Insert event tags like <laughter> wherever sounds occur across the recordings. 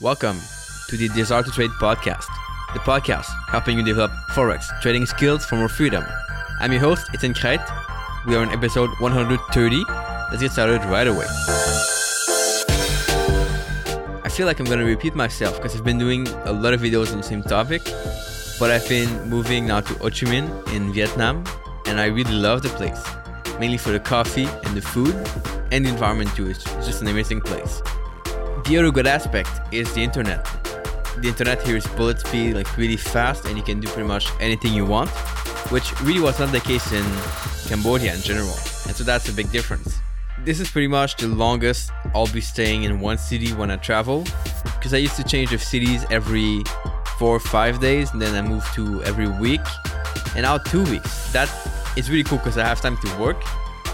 Welcome to the Desire to Trade podcast, the podcast helping you develop forex trading skills for more freedom. I'm your host, Etienne Crete. We are on episode 130. Let's get started right away. I feel like I'm going to repeat myself because I've been doing a lot of videos on the same topic, but I've been moving now to Ho Chi Minh in Vietnam, and I really love the place, mainly for the coffee and the food and the environment too. It's just an amazing place. The other good aspect is the internet. The internet here is bullet speed, like really fast, and you can do pretty much anything you want, which really was not the case in Cambodia in general. And so that's a big difference. This is pretty much the longest I'll be staying in one city when I travel, because I used to change of cities every four or five days, and then I moved to every week, and now two weeks. That is really cool because I have time to work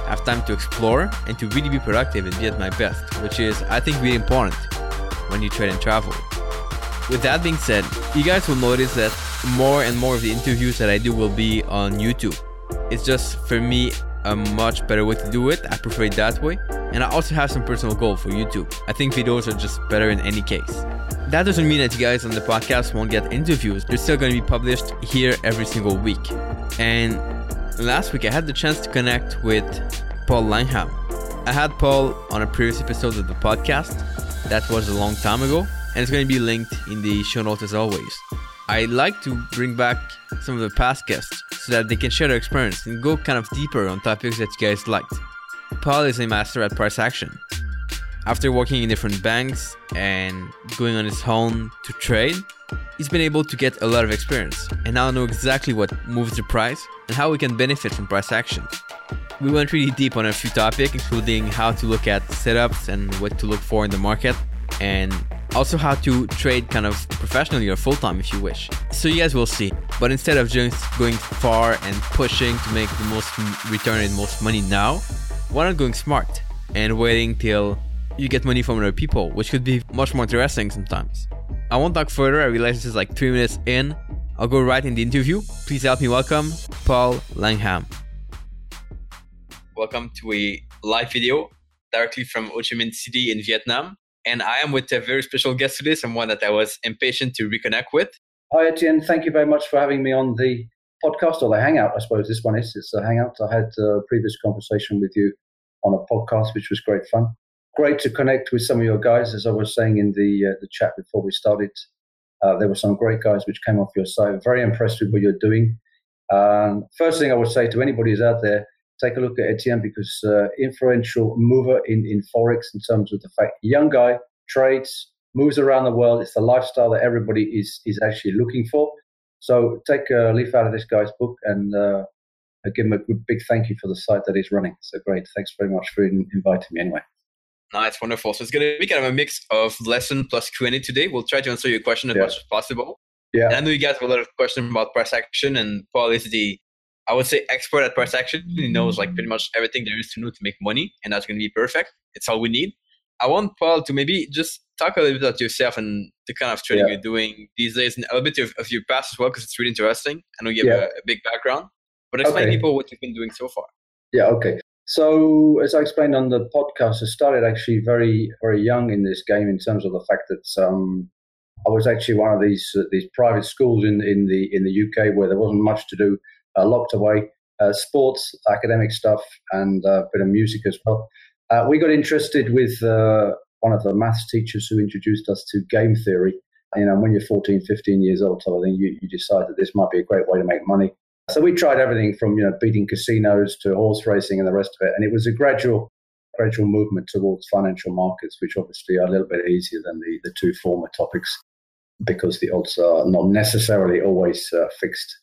have time to explore and to really be productive and be at my best, which is, I think, really important when you trade and travel. With that being said, you guys will notice that more and more of the interviews that I do will be on YouTube. It's just for me a much better way to do it. I prefer it that way. And I also have some personal goal for YouTube. I think videos are just better in any case. That doesn't mean that you guys on the podcast won't get interviews. They're still going to be published here every single week. And last week I had the chance to connect with Paul Langham. I had Paul on a previous episode of the podcast. That was a long time ago, and it's going to be linked in the show notes as always. I like to bring back some of the past guests so that they can share their experience and go kind of deeper on topics that you guys liked. Paul is a master at price action. After working in different banks and going on his own to trade, he's been able to get a lot of experience and now know exactly what moves the price and how we can benefit from price action. We went really deep on a few topics, including how to look at setups and what to look for in the market, and also how to trade kind of professionally or full time if you wish. So you guys will see. But instead of just going far and pushing to make the most return and most money now, why not going smart and waiting till you get money from other people, which could be much more interesting sometimes. I won't talk further. I realize this is like three minutes in. I'll go right in the interview. Please help me welcome Paul Langham. Welcome to a live video directly from Ho Chi Minh City in Vietnam. And I am with a very special guest today, someone that I was impatient to reconnect with. Hi, Etienne. Thank you very much for having me on the podcast or the Hangout, I suppose this one is. It's a Hangout. I had a previous conversation with you on a podcast, which was great fun great to connect with some of your guys. As I was saying in the uh, the chat before we started, uh, there were some great guys which came off your site. Very impressed with what you're doing. Um, first thing I would say to anybody who's out there, take a look at Etienne because uh, influential mover in, in forex in terms of the fact young guy trades moves around the world. It's the lifestyle that everybody is is actually looking for. So take a leaf out of this guy's book and uh, give him a big thank you for the site that he's running. So great. Thanks very much for inviting me anyway. Nice, wonderful. So it's going to be kind of a mix of lesson plus Q&A today. We'll try to answer your question as yeah. much as possible. Yeah. And I know you guys have a lot of questions about price action, and Paul is the, I would say, expert at price action. He knows like pretty much everything there is to know to make money, and that's going to be perfect. It's all we need. I want Paul to maybe just talk a little bit about yourself and the kind of trading yeah. you're doing these days, and a little bit of, of your past as well, because it's really interesting. I know you have yeah. a, a, big background, but explain okay. people what you've been doing so far. Yeah. Okay. So, as I explained on the podcast, I started actually very, very young in this game in terms of the fact that um, I was actually one of these uh, these private schools in in the in the UK where there wasn't much to do, uh, locked away, uh, sports, academic stuff, and uh, a bit of music as well. Uh, we got interested with uh, one of the maths teachers who introduced us to game theory. You know, when you're 14, 15 years old, so I think you, you decide that this might be a great way to make money. So we tried everything from you know beating casinos to horse racing and the rest of it, and it was a gradual gradual movement towards financial markets, which obviously are a little bit easier than the, the two former topics because the odds are not necessarily always uh, fixed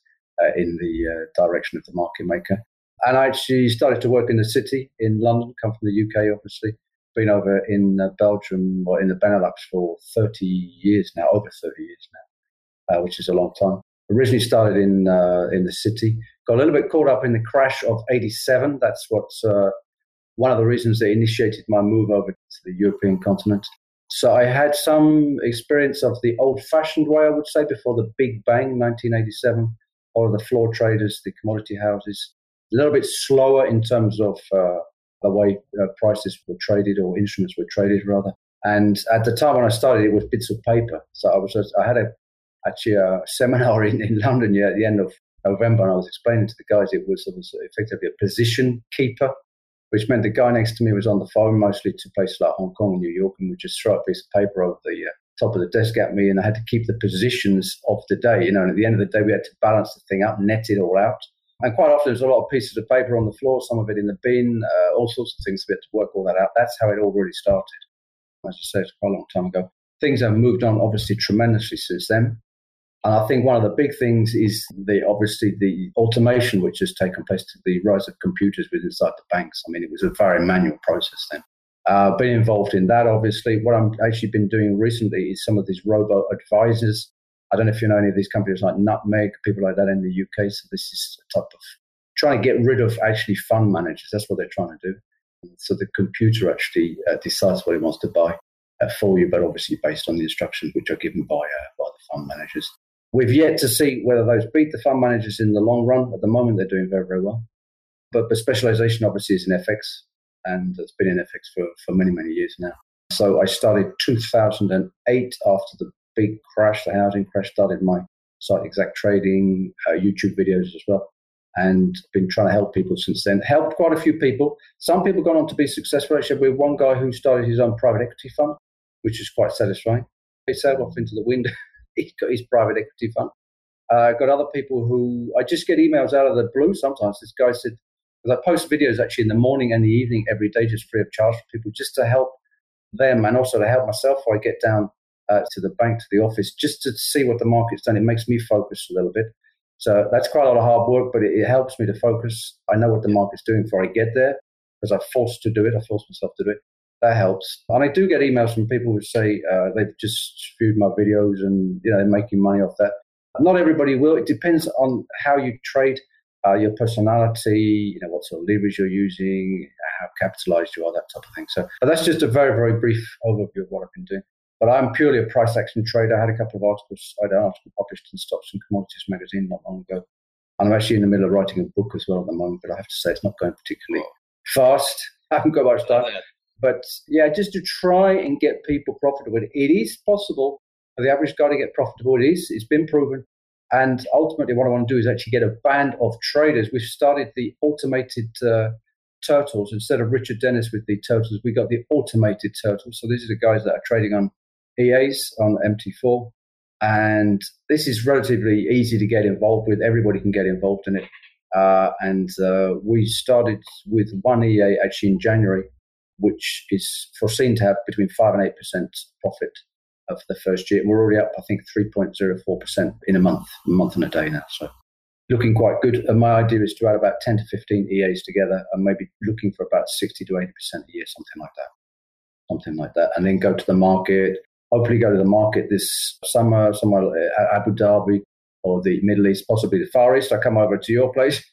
uh, in the uh, direction of the market maker. And I actually started to work in the city in London, come from the UK, obviously. Been over in uh, Belgium or in the Benelux for 30 years now, over 30 years now, uh, which is a long time originally started in uh, in the city. Got a little bit caught up in the crash of '87. That's what uh, one of the reasons that initiated my move over to the European continent. So I had some experience of the old-fashioned way, I would say, before the Big Bang, 1987, or the floor traders, the commodity houses. A little bit slower in terms of uh, the way uh, prices were traded or instruments were traded, rather. And at the time when I started, it was bits of paper. So I was I had a actually a seminar <laughs> in, in London yeah, at the end of November, and I was explaining to the guys it was, it was effectively a position keeper, which meant the guy next to me was on the phone mostly to places like Hong Kong and New York, and would just throw a piece of paper over the uh, top of the desk at me, and I had to keep the positions of the day. You know, and at the end of the day, we had to balance the thing up, net it all out. And quite often, there's a lot of pieces of paper on the floor, some of it in the bin, uh, all sorts of things. We had to work all that out. That's how it all really started. As I say, it's quite a long time ago. Things have moved on, obviously, tremendously since then. And I think one of the big things is the obviously the automation which has taken place to the rise of computers within inside the banks. I mean, it was a very manual process then. Uh, been involved in that, obviously. What I'm actually been doing recently is some of these robo advisors I don't know if you know any of these companies like Nutmeg, people like that in the UK. So this is a type of trying to get rid of actually fund managers. That's what they're trying to do. So the computer actually uh, decides what it wants to buy uh, for you, but obviously based on the instructions which are given by uh, by the fund managers. We've yet to see whether those beat the fund managers in the long run. At the moment, they're doing very very well. But the specialization obviously is in FX, and it's been in FX for, for many many years now. So I started 2008 after the big crash, the housing crash, started my site exact trading, uh, YouTube videos as well, and been trying to help people since then. Helped quite a few people. Some people gone on to be successful. Actually, we one guy who started his own private equity fund, which is quite satisfying. He sailed off into the wind. <laughs> he got his private equity fund. Uh, got other people who I just get emails out of the blue sometimes. This guy said, because I post videos actually in the morning and the evening every day, just free of charge for people, just to help them and also to help myself. I get down uh, to the bank, to the office, just to see what the market's done. It makes me focus a little bit. So that's quite a lot of hard work, but it, it helps me to focus. I know what the market's doing before I get there because I'm forced to do it. I force myself to do it. That helps. And I do get emails from people who say uh, they've just viewed my videos and you know they're making money off that. Not everybody will. It depends on how you trade, uh, your personality, you know what sort of leverage you're using, how capitalized you are, that type of thing. So that's just a very very brief overview of what I've been doing. But I'm purely a price action trader. I had a couple of articles, I had an article published in Stocks and Commodities magazine not long ago. And I'm actually in the middle of writing a book as well at the moment, but I have to say it's not going particularly fast. <laughs> I haven't got much time. But yeah, just to try and get people profitable. It is possible for the average guy to get profitable. It is. It's been proven. And ultimately, what I want to do is actually get a band of traders. We've started the automated uh, turtles instead of Richard Dennis with the turtles. We got the automated turtles. So these are the guys that are trading on EAs on MT4. And this is relatively easy to get involved with. Everybody can get involved in it. Uh, and uh, we started with one EA actually in January, which is foreseen to have between 5 and 8% profit of the first year. And we're already up, I think, 3.04% in a month, a month and a day now. So looking quite good. And my idea is to add about 10 to 15 EAs together and maybe looking for about 60 to 80% a year, something like that. Something like that. And then go to the market, hopefully go to the market this summer, somewhere uh, Abu Dhabi or the Middle East, possibly the Far East. I come over to your place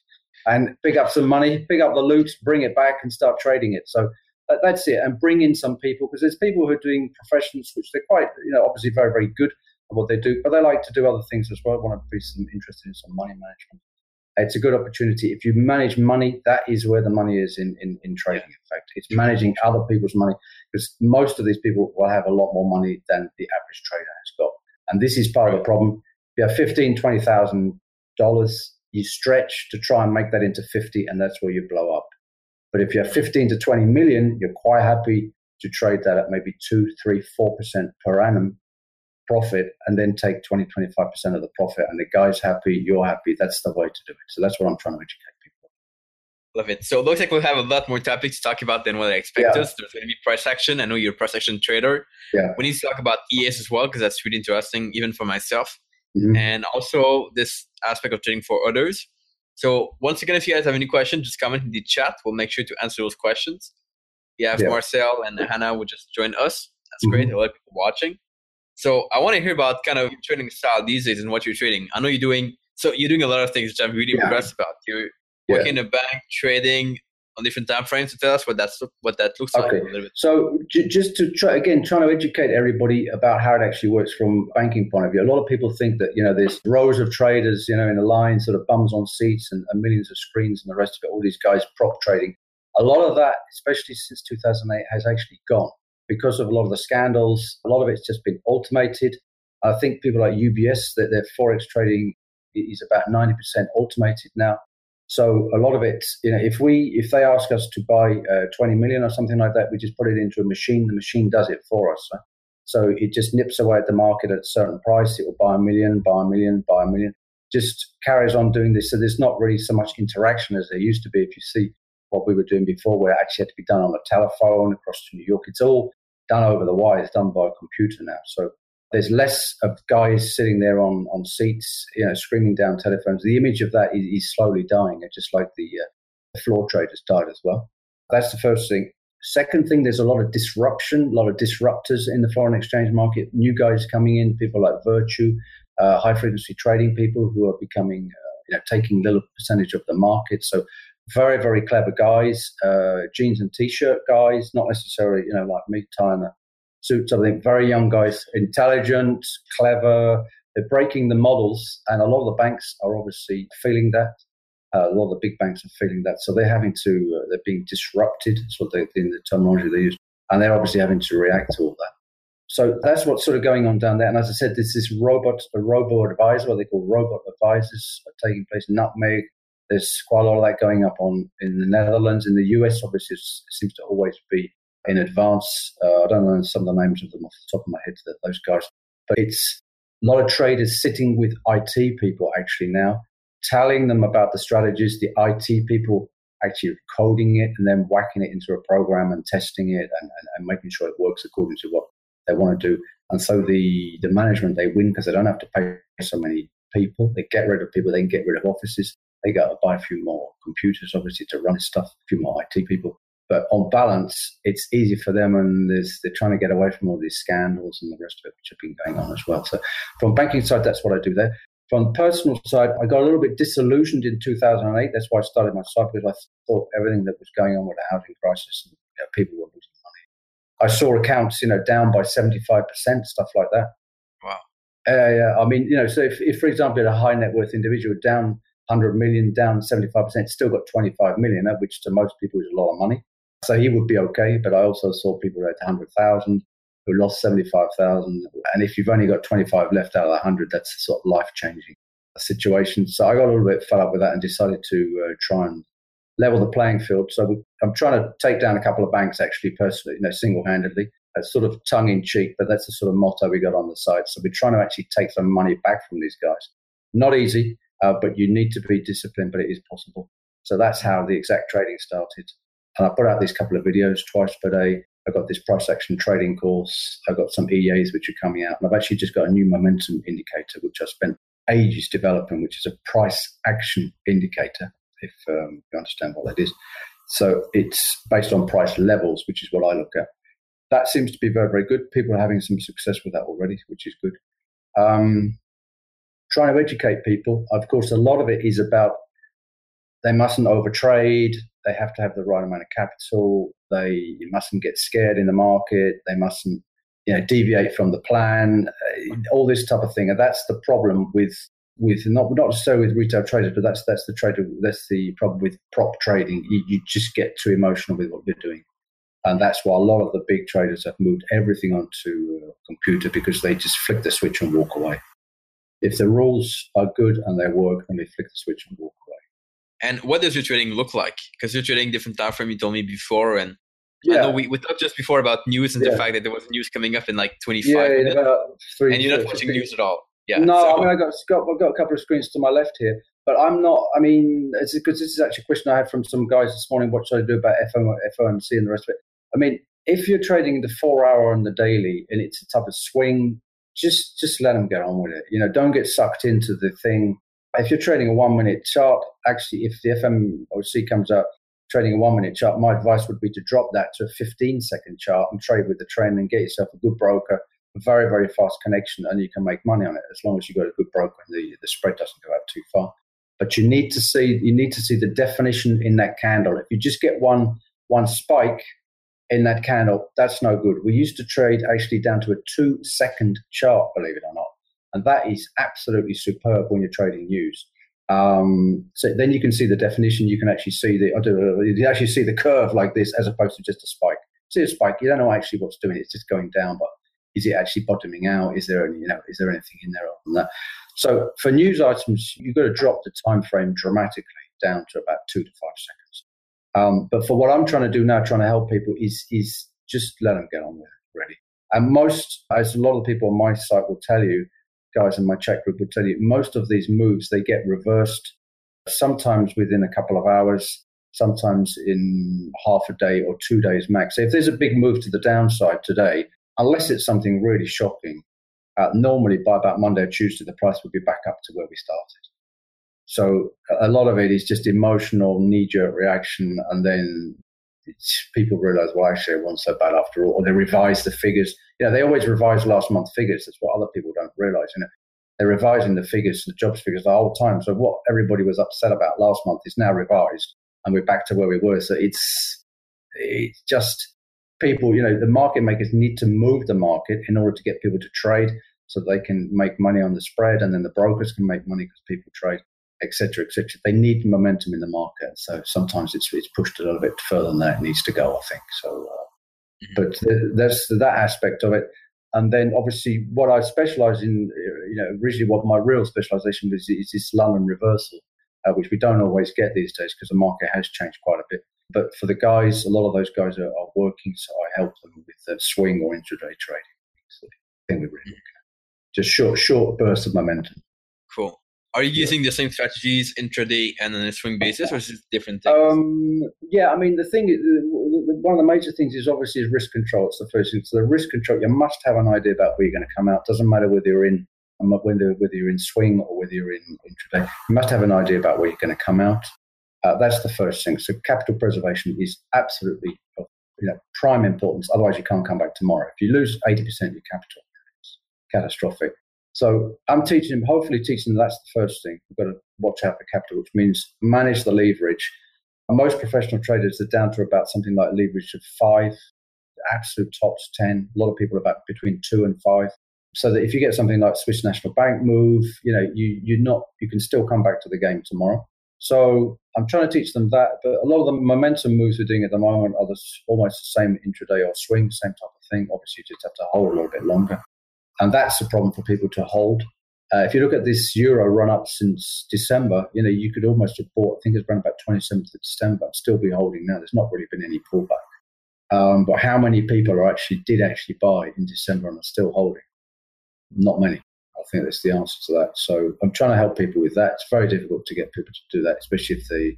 and pick up some money, pick up the loot, bring it back, and start trading it. So that's it, and bring in some people because there's people who are doing professions which they're quite, you know, obviously very, very good at what they do, but they like to do other things as well. I Want to be some interested in some money management it's a good opportunity. If you manage money, that is where the money is in, in, in trading. In fact, it's managing other people's money because most of these people will have a lot more money than the average trader has got. And this is part of the problem. If you have fifteen, twenty thousand dollars, you stretch to try and make that into fifty, and that's where you blow up. But if you have fifteen to twenty million, you're quite happy to trade that at maybe two, three, four percent per annum profit and then take 20, 25% of the profit and the guy's happy, you're happy. That's the way to do it. So that's what I'm trying to educate people. Love it. So it looks like we'll have a lot more topics to talk about than what I expected. Yeah. There's going to be price action. I know you're a price action trader. Yeah. We need to talk about EAs as well because that's really interesting, even for myself. Mm-hmm. And also this aspect of trading for others. So once again, if you guys have any questions, just comment in the chat. We'll make sure to answer those questions. We have yeah. Marcel and Hannah will just join us. That's mm-hmm. great. A lot of people watching. So I want to hear about kind of your trading style these days and what you're trading. I know you're doing so you're doing a lot of things which I'm really yeah. impressed about. You're working yeah. in a bank, trading on different time frames. So tell us what that's what that looks okay. like. So j- just to try again, trying to educate everybody about how it actually works from banking point of view. A lot of people think that you know there's rows of traders, you know, in a line, sort of bums on seats, and, and millions of screens, and the rest of it. All these guys prop trading. A lot of that, especially since 2008, has actually gone. because of a lot of the scandals. A lot of it's just been automated. I think people like UBS, that their forex trading is about 90% automated now. So a lot of it, you know, if we if they ask us to buy uh, 20 million or something like that, we just put it into a machine. The machine does it for us. Right? So it just nips away at the market at a certain price. It will buy a million, buy a million, buy a million. Just carries on doing this. So there's not really so much interaction as there used to be. If you see what we were doing before, where it actually had to be done on a telephone across to New York, it's all done over the wire. It's done by a computer now. So there's less of guys sitting there on, on seats, you know, screaming down telephones. The image of that is, is slowly dying, just like the, uh, the floor traders died as well. That's the first thing. Second thing, there's a lot of disruption, a lot of disruptors in the foreign exchange market. New guys coming in, people like Virtu, uh, high frequency trading people who are becoming, uh, you know, taking little percentage of the market. So very, very clever guys, uh, jeans and t-shirt guys, not necessarily, you know, like me tying a suits. I think very young guys, intelligent, clever. They're breaking the models, and a lot of the banks are obviously feeling that. Uh, a lot of the big banks are feeling that, so they're having to. Uh, they're being disrupted. That's what they, in the terminology they use, and they're obviously having to react to all that. So that's what's sort of going on down there. And as I said, there's this is robot, a robo advisor, what they call robot advisors, taking place. Nutmeg. There's quite a lot of that going up on in the Netherlands. In the US, obviously, it seems to always be in advance. Uh, I don't know some of the names of them off the top of my head, those guys, but it's a lot of traders sitting with IT people actually now, telling them about the strategies. The IT people actually coding it and then whacking it into a program and testing it and, and, and making sure it works according to what they want to do. And so the, the management, they win because they don't have to pay so many people. They get rid of people, they can get rid of offices. They got to buy a few more computers, obviously, to run stuff, a few more IT people. But on balance, it's easy for them, and they're trying to get away from all these scandals and the rest of it, which have been going on as well. So, from banking side, that's what I do there. From the personal side, I got a little bit disillusioned in 2008. That's why I started my site because I thought everything that was going on with the housing crisis, and, you know, people were losing money. I saw accounts, you know, down by 75%, stuff like that. Wow. Uh, yeah, I mean, you know, so if, if for example, a high net worth individual down 100 million, down 75%, still got 25 million, which to most people is a lot of money. So he would be okay. But I also saw people who had 100,000 who lost 75,000. And if you've only got 25 left out of 100, that's a sort of life changing situation. So I got a little bit fed up with that and decided to uh, try and level the playing field. So I'm trying to take down a couple of banks actually personally, you know, single handedly. That's sort of tongue in cheek, but that's the sort of motto we got on the site. So we're trying to actually take some money back from these guys. Not easy, uh, but you need to be disciplined, but it is possible. So that's how the exact trading started. And I put out these couple of videos twice per day. I've got this price action trading course. I've got some EAs which are coming out. And I've actually just got a new momentum indicator, which I spent ages developing, which is a price action indicator, if um, you understand what that is. So it's based on price levels, which is what I look at. That seems to be very, very good. People are having some success with that already, which is good. Um, trying to educate people. Of course, a lot of it is about they mustn't overtrade. They have to have the right amount of capital. They mustn't get scared in the market. They mustn't, you know, deviate from the plan. Uh, all this type of thing, and that's the problem with with not not necessarily with retail traders, but that's that's the trader. That's the problem with prop trading. You, you just get too emotional with what you're doing, and that's why a lot of the big traders have moved everything onto a computer because they just flick the switch and walk away. If the rules are good and they work, then they flick the switch and walk away. And what does your trading look like? Because you're trading different time frame. You told me before, and yeah. I know we, we talked just before about news and yeah. the fact that there was news coming up in like 25 yeah, minutes, three, and you're not watching news at all. Yeah. No, so. I mean I got, got I've got a couple of screens to my left here, but I'm not. I mean, it's because this is actually a question I had from some guys this morning. What should I do about FOMC and the rest of it? I mean, if you're trading the four hour and the daily, and it's a type of swing, just just let them get on with it. You know, don't get sucked into the thing if you're trading a one minute chart, actually, if the FOMC comes out trading a one minute chart, my advice would be to drop that to a 15 second chart and trade with the trend and get yourself a good broker, a very, very fast connection, and you can make money on it as long as you've got a good broker and the, the spread doesn't go out too far. But you need to see you need to see the definition in that candle. If you just get one one spike in that candle, that's no good. We used to trade actually down to a two second chart, believe it or not and that is absolutely superb when you're trading news. Um, so then you can see the definition. You can actually see the you actually see the curve like this as opposed to just a spike. see a spike. You don't know actually what's doing it. It's just going down, but is it actually bottoming out? Is there any, you know, is there anything in there than that? So for news items, you've got to drop the time frame dramatically down to about two to five seconds. Um, but for what I'm trying to do now, trying to help people, is is just let them get on with it, really. And most, as a lot of people on my site will tell you, guys in my chat group will tell you, most of these moves they get reversed sometimes within a couple of hours, sometimes in half a day or two days max. So if there's a big move to the downside today, unless it's something really shocking, uh, normally by about Monday or Tuesday, the price will be back up to where we started. So a lot of it is just emotional knee jerk reaction, and then people realize, well, actually, it wasn't so bad after all. Or they revise the figures. You know, they always revise last month figures. That's what other people don't realize. You know, they're revising the figures, the jobs figures the whole time. So what everybody was upset about last month is now revised, and we're back to where we were. So it's it's just people. You know, the market makers need to move the market in order to get people to trade, so they can make money on the spread, and then the brokers can make money because people trade etc., etc. They need momentum in the market, so sometimes it's it's pushed a little bit further than that it needs to go. I think so. Uh, mm-hmm. But there's that aspect of it, and then obviously what I specialise in, you know, originally what my real specialisation was is this London reversal, uh, which we don't always get these days because the market has changed quite a bit. But for the guys, a lot of those guys are, are working, so I help them with the swing or intraday trading. So I think we really mm-hmm. Just short, short bursts of momentum. Cool. Are you using the same strategies intraday and on a swing basis, or is it different things? Um, yeah, I mean, the thing, one of the major things is obviously is risk control. It's the first thing. So the risk control, you must have an idea about where you're going to come out. Doesn't matter whether you're in whether whether you're in swing or whether you're in intraday. You must have an idea about where you're going to come out. Uh, that's the first thing. So capital preservation is absolutely of you know, prime importance. Otherwise, you can't come back tomorrow. If you lose 80% of your capital, it's catastrophic. So I'm teaching them, hopefully teaching that's the first thing. We've got to watch out for capital, which means manage the leverage. Most professional traders are down to about something like leverage of five, absolute tops 10. A lot of people are about between two and five. So that if you get something like Swiss National Bank move, you know, you, you're not, you can still come back to the game tomorrow. So I'm trying to teach them that, but a lot of the momentum moves we're doing at the moment are the, almost the same intraday or swing, same type of thing. Obviously, you just have to hold a little bit longer. And that's a problem for people to hold. Uh, if you look at this euro run up since December, you know, you could almost have bought, I think it's around about 27th of December, and still be holding now. There's not really been any pullback. Um, but how many people are actually did actually buy in December and are still holding? Not many. I think that's the answer to that. So I'm trying to help people with that. It's very difficult to get people to do that, especially if they're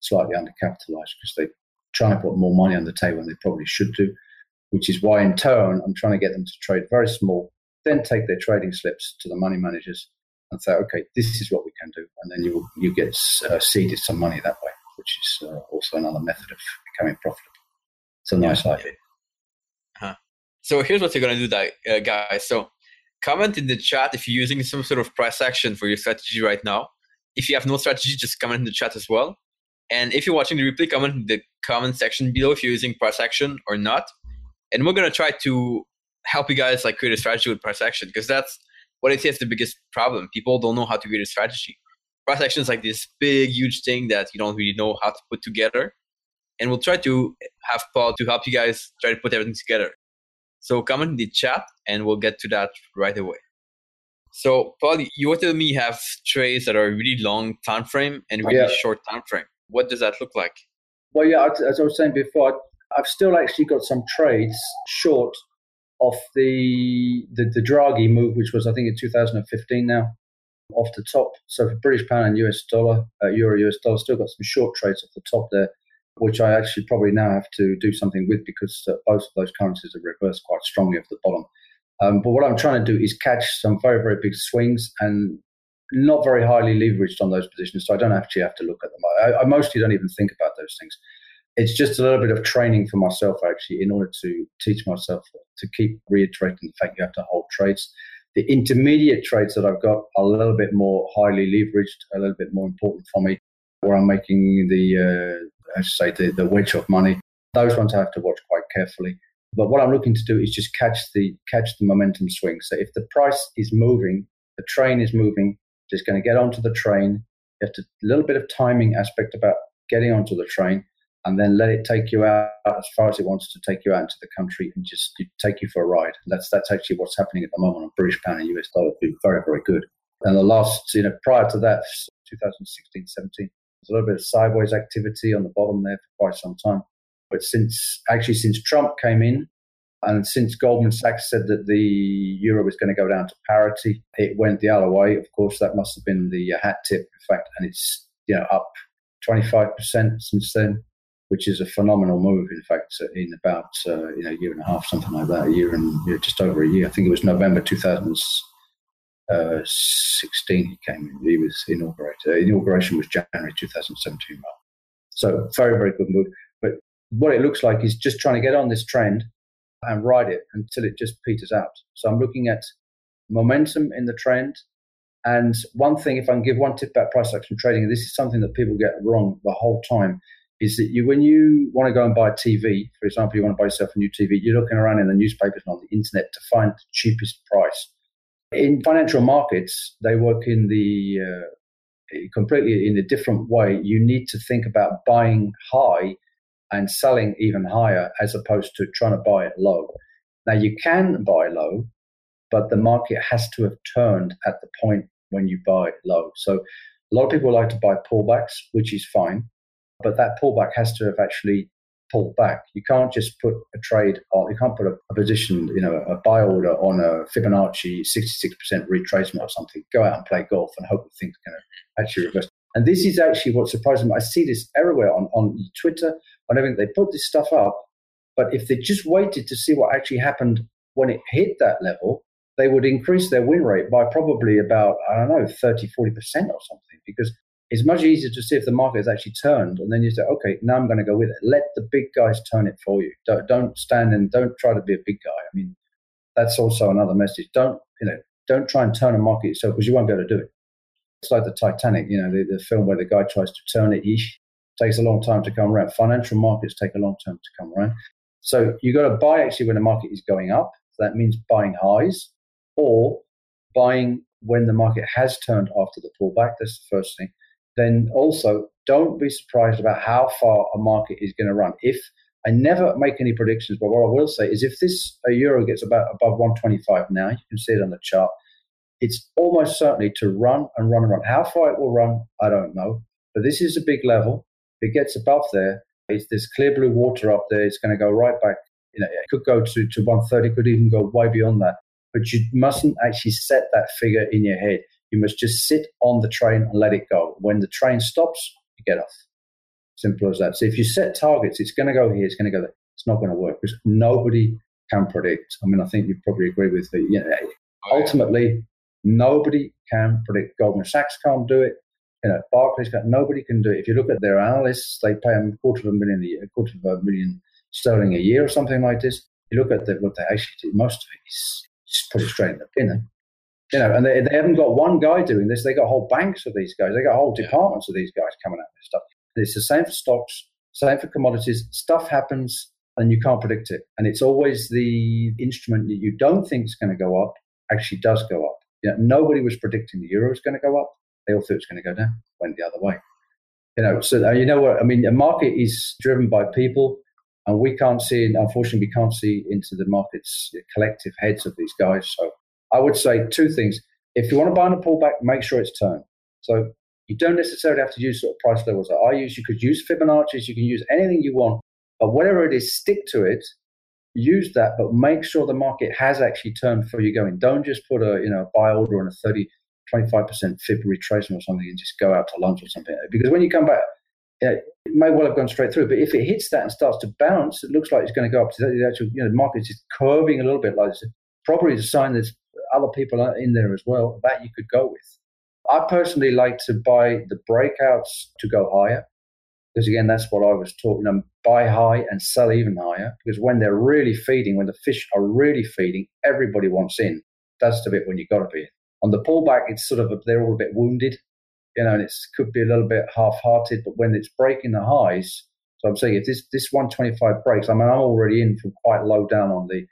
slightly undercapitalized because they're trying to put more money on the table than they probably should do. Which is why, in turn, I'm trying to get them to trade very small then take their trading slips to the money managers and say, okay, this is what we can do. And then you, you get uh, seeded some money that way, which is uh, also another method of becoming profitable. It's a nice yeah. idea. Huh. So here's what you're going to do, uh, guys. So comment in the chat if you're using some sort of price action for your strategy right now. If you have no strategy, just comment in the chat as well. And if you're watching the replay, comment in the comment section below if you're using price action or not. And we're going to try to help you guys like create a strategy with price action because that's what I see as the biggest problem. People don't know how to create a strategy. Price action is like this big, huge thing that you don't really know how to put together. And we'll try to have Paul to help you guys try to put everything together. So comment in the chat and we'll get to that right away. So Paul, you were telling me you have trades that are really long time frame and really yeah. short time frame. What does that look like? Well, yeah, as I was saying before, I've still actually got some trades short off the, the, the Draghi move, which was I think in 2015 now, off the top. So for British pound and US dollar, uh, euro US dollar, still got some short trades off the top there, which I actually probably now have to do something with because uh, both of those currencies have reversed quite strongly off the bottom. Um, but what I'm trying to do is catch some very very big swings and not very highly leveraged on those positions, so I don't actually have to look at them. I, I mostly don't even think about those things it's just a little bit of training for myself actually in order to teach myself to keep reiterating the fact you have to hold trades. The intermediate trades that I've got are a little bit more highly leveraged, a little bit more important for me, where I'm making the, uh, I should say, the, the wedge of money. Those ones I have to watch quite carefully. But what I'm looking to do is just catch the catch the momentum swing. So if the price is moving, the train is moving, just going to get onto the train. You have to a little bit of timing aspect about getting onto the train and then let it take you out as far as it wants to take you out into the country and just take you for a ride. That's that's actually what's happening at the moment on British pound and US dollar. Been very very good. And the last, you know, prior to that, 2016, 17, there's a little bit of sideways activity on the bottom there for quite some time. But since actually since Trump came in, and since Goldman Sachs said that the euro was going to go down to parity, it went the other way. Of course, that must have been the uh, hat tip, effect, and it's you know up 25% since then which is a phenomenal move. In fact, in about uh, you know a year and a half, something like that, a year and you know, just over a year. I think it was November 2016 he came in. He was inaugurated. Inauguration was January 2017. So very very good move. But what it looks like is just trying to get on this trend and ride it until it just peters out. So I'm looking at momentum in the trend. And one thing, if I can give one tip about price action trading, this is something that people get wrong the whole time, is that you, when you want to go and buy a TV, for example, you want to buy yourself a new TV, you're looking around in the newspapers and on the internet to find the cheapest price. In financial markets, they work in the uh, completely in a different way. You need to think about buying high and selling even higher as opposed to trying to buy it low. Now, you can buy low, but the market has to have turned at the point when you buy low. So, a lot of people like to buy pullbacks, which is fine but that pullback has to have actually pulled back. You can't just put a trade on, you can't put a, a position, you know, a buy order on a Fibonacci 66% retracement or something, go out and play golf and hope that things are going to actually reverse. And this is actually what surprises me. I see this everywhere on, on Twitter, on everything. They put this stuff up, but if they just waited to see what actually happened when it hit that level, they would increase their win rate by probably about, I don't know, 30, 40% or something, because it's much easier to see if the market has actually turned, and then you say, okay, now I'm going to go with it. Let the big guys turn it for you. Don't, don't stand and don't try to be a big guy. I mean, that's also another message. Don't you know? Don't try and turn a market yourself because you won't be able to do it. It's like the Titanic, you know, the, the film where the guy tries to turn it. He takes a long time to come around. Financial markets take a long time to come around. So you've got to buy actually when the market is going up. So that means buying highs or buying when the market has turned after the pullback. That's the first thing then also don't be surprised about how far a market is going to run. If I never make any predictions, but what I will say is if this a euro gets about above 125 now, you can see it on the chart. It's almost certainly to run and run and run. How far it will run, I don't know. But this is a big level. If it gets above there, it's this clear blue water up there. It's going to go right back. You know, it could go to, to 130, could even go way beyond that. But you mustn't actually set that figure in your head. You must just sit on the train and let it go. When the train stops, you get off. Simple as that. So if you set targets, it's going to go here, it's going to go there. It's not going to work because nobody can predict. I mean, I think you probably agree with me. You oh, know, ultimately, nobody can predict. Goldman Sachs can't do it. You know, Barclays can't. Nobody can do it. If you look at their analysts, they pay them a quarter of a million a year, a quarter of a million sterling a year or something like this. You look at the, what they actually do. Most of it is just put it straight in the bin you know, and they, they haven't got one guy doing this. They got whole banks of these guys. They got whole departments of these guys coming out with stuff. It's the same for stocks, same for commodities. Stuff happens and you can't predict it. And it's always the instrument that you don't think is going to go up actually does go up. You know, nobody was predicting the euro was going to go up. They all thought it was going to go down. Went the other way. You know, so you know what I mean. A market is driven by people, and we can't see. Unfortunately, we can't see into the market's the collective heads of these guys. So I would say two things. If you want to buy on a pullback, make sure it's turned. So you don't necessarily have to use sort of price levels that I use. You could use Fibonacci's, you can use anything you want, but whatever it is, stick to it. Use that, but make sure the market has actually turned before you go in. Don't just put a you know buy order on a 30, 25% fib retracement or something and just go out to lunch or something. Because when you come back, it may well have gone straight through. But if it hits that and starts to bounce, it looks like it's going to go up to the actual, you know, the market is curving a little bit like this. Probably a sign there's other people are in there as well that you could go with. I personally like to buy the breakouts to go higher because again, that's what I was talking. Them buy high and sell even higher because when they're really feeding, when the fish are really feeding, everybody wants in. That's the bit when you've got to be in. On the pullback, it's sort of a, they're all a bit wounded, you know, and it could be a little bit half-hearted. But when it's breaking the highs, so I'm saying if this this 125 breaks, I mean, I'm already in from quite low down on the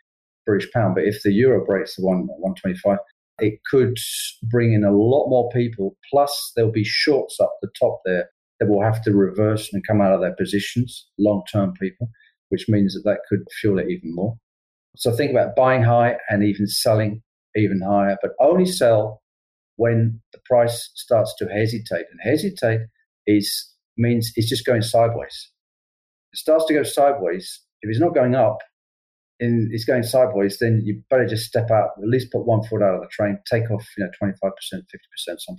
British pound. But if the euro breaks the one 125, it could bring in a lot more people. Plus, there'll be shorts up the top there that will have to reverse and come out of their positions, long term people, which means that that could fuel it even more. So think about buying high and even selling even higher, but only sell when the price starts to hesitate. And hesitate is means it's just going sideways. It starts to go sideways. If it's not going up, and it's going sideways, then you better just step out, at least put one foot out of the train, take off, you know, 25%, 50%, something.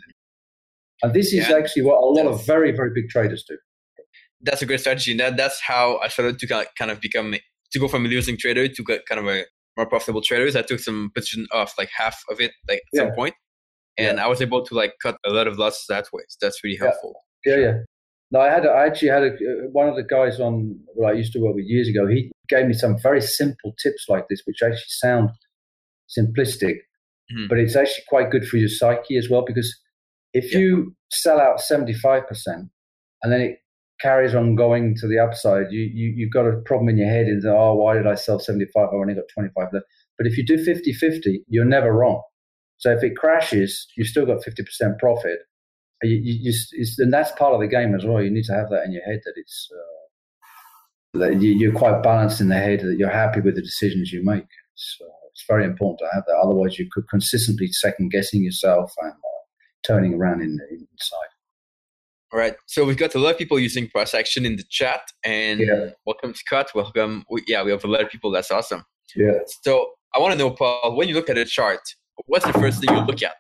And this is yeah, actually what a lot of very, very big traders do. That's a great strategy. That, that's how I started to kind of become, to go from a losing trader to kind of a more profitable traders. I took some position off, like half of it, like at yeah. some point, and yeah. I was able to like cut a lot of losses that way. So that's really helpful. Yeah, yeah. No, I had I actually had a, one of the guys on well, I used to work with years ago. He gave me some very simple tips like this, which actually sound simplistic, mm-hmm. but it's actually quite good for your psyche as well. Because if yeah. you sell out seventy five percent and then it carries on going to the upside, you, you you've got a problem in your head. And oh, why did I sell seventy five? I only got twenty five left. But if you do 50-50, you're never wrong. So if it crashes, you've still got fifty percent profit you, you, you, and that's part of the game as well. You need to have that in your head that it's uh, that you, are quite balanced in the head that you're happy with the decisions you make. It's, uh, it's very important to have that. Otherwise, you could consistently second guessing yourself and uh, turning around in, inside. All right. So we've got a lot of people using price action in the chat, and yeah. welcome Scott. Welcome. We, yeah, we have a lot of people. That's awesome. Yeah. So I want to know, Paul, when you look at a chart, what's the first thing you look at?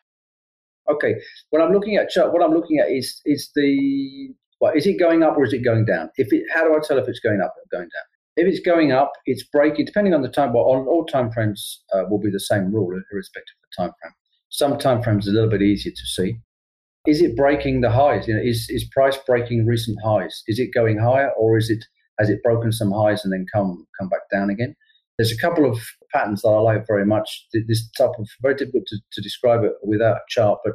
Okay, what I'm looking at, what I'm looking at is is the well, is it going up or is it going down? If it, how do I tell if it's going up or going down? If it's going up, it's breaking. Depending on the time, well, on all time frames uh, will be the same rule, irrespective of the time frame. Some time frames are a little bit easier to see. Is it breaking the highs? You know, is is price breaking recent highs? Is it going higher or is it has it broken some highs and then come come back down again? There's a couple of patterns that I like very much. This type of very difficult to, to describe it without a chart, but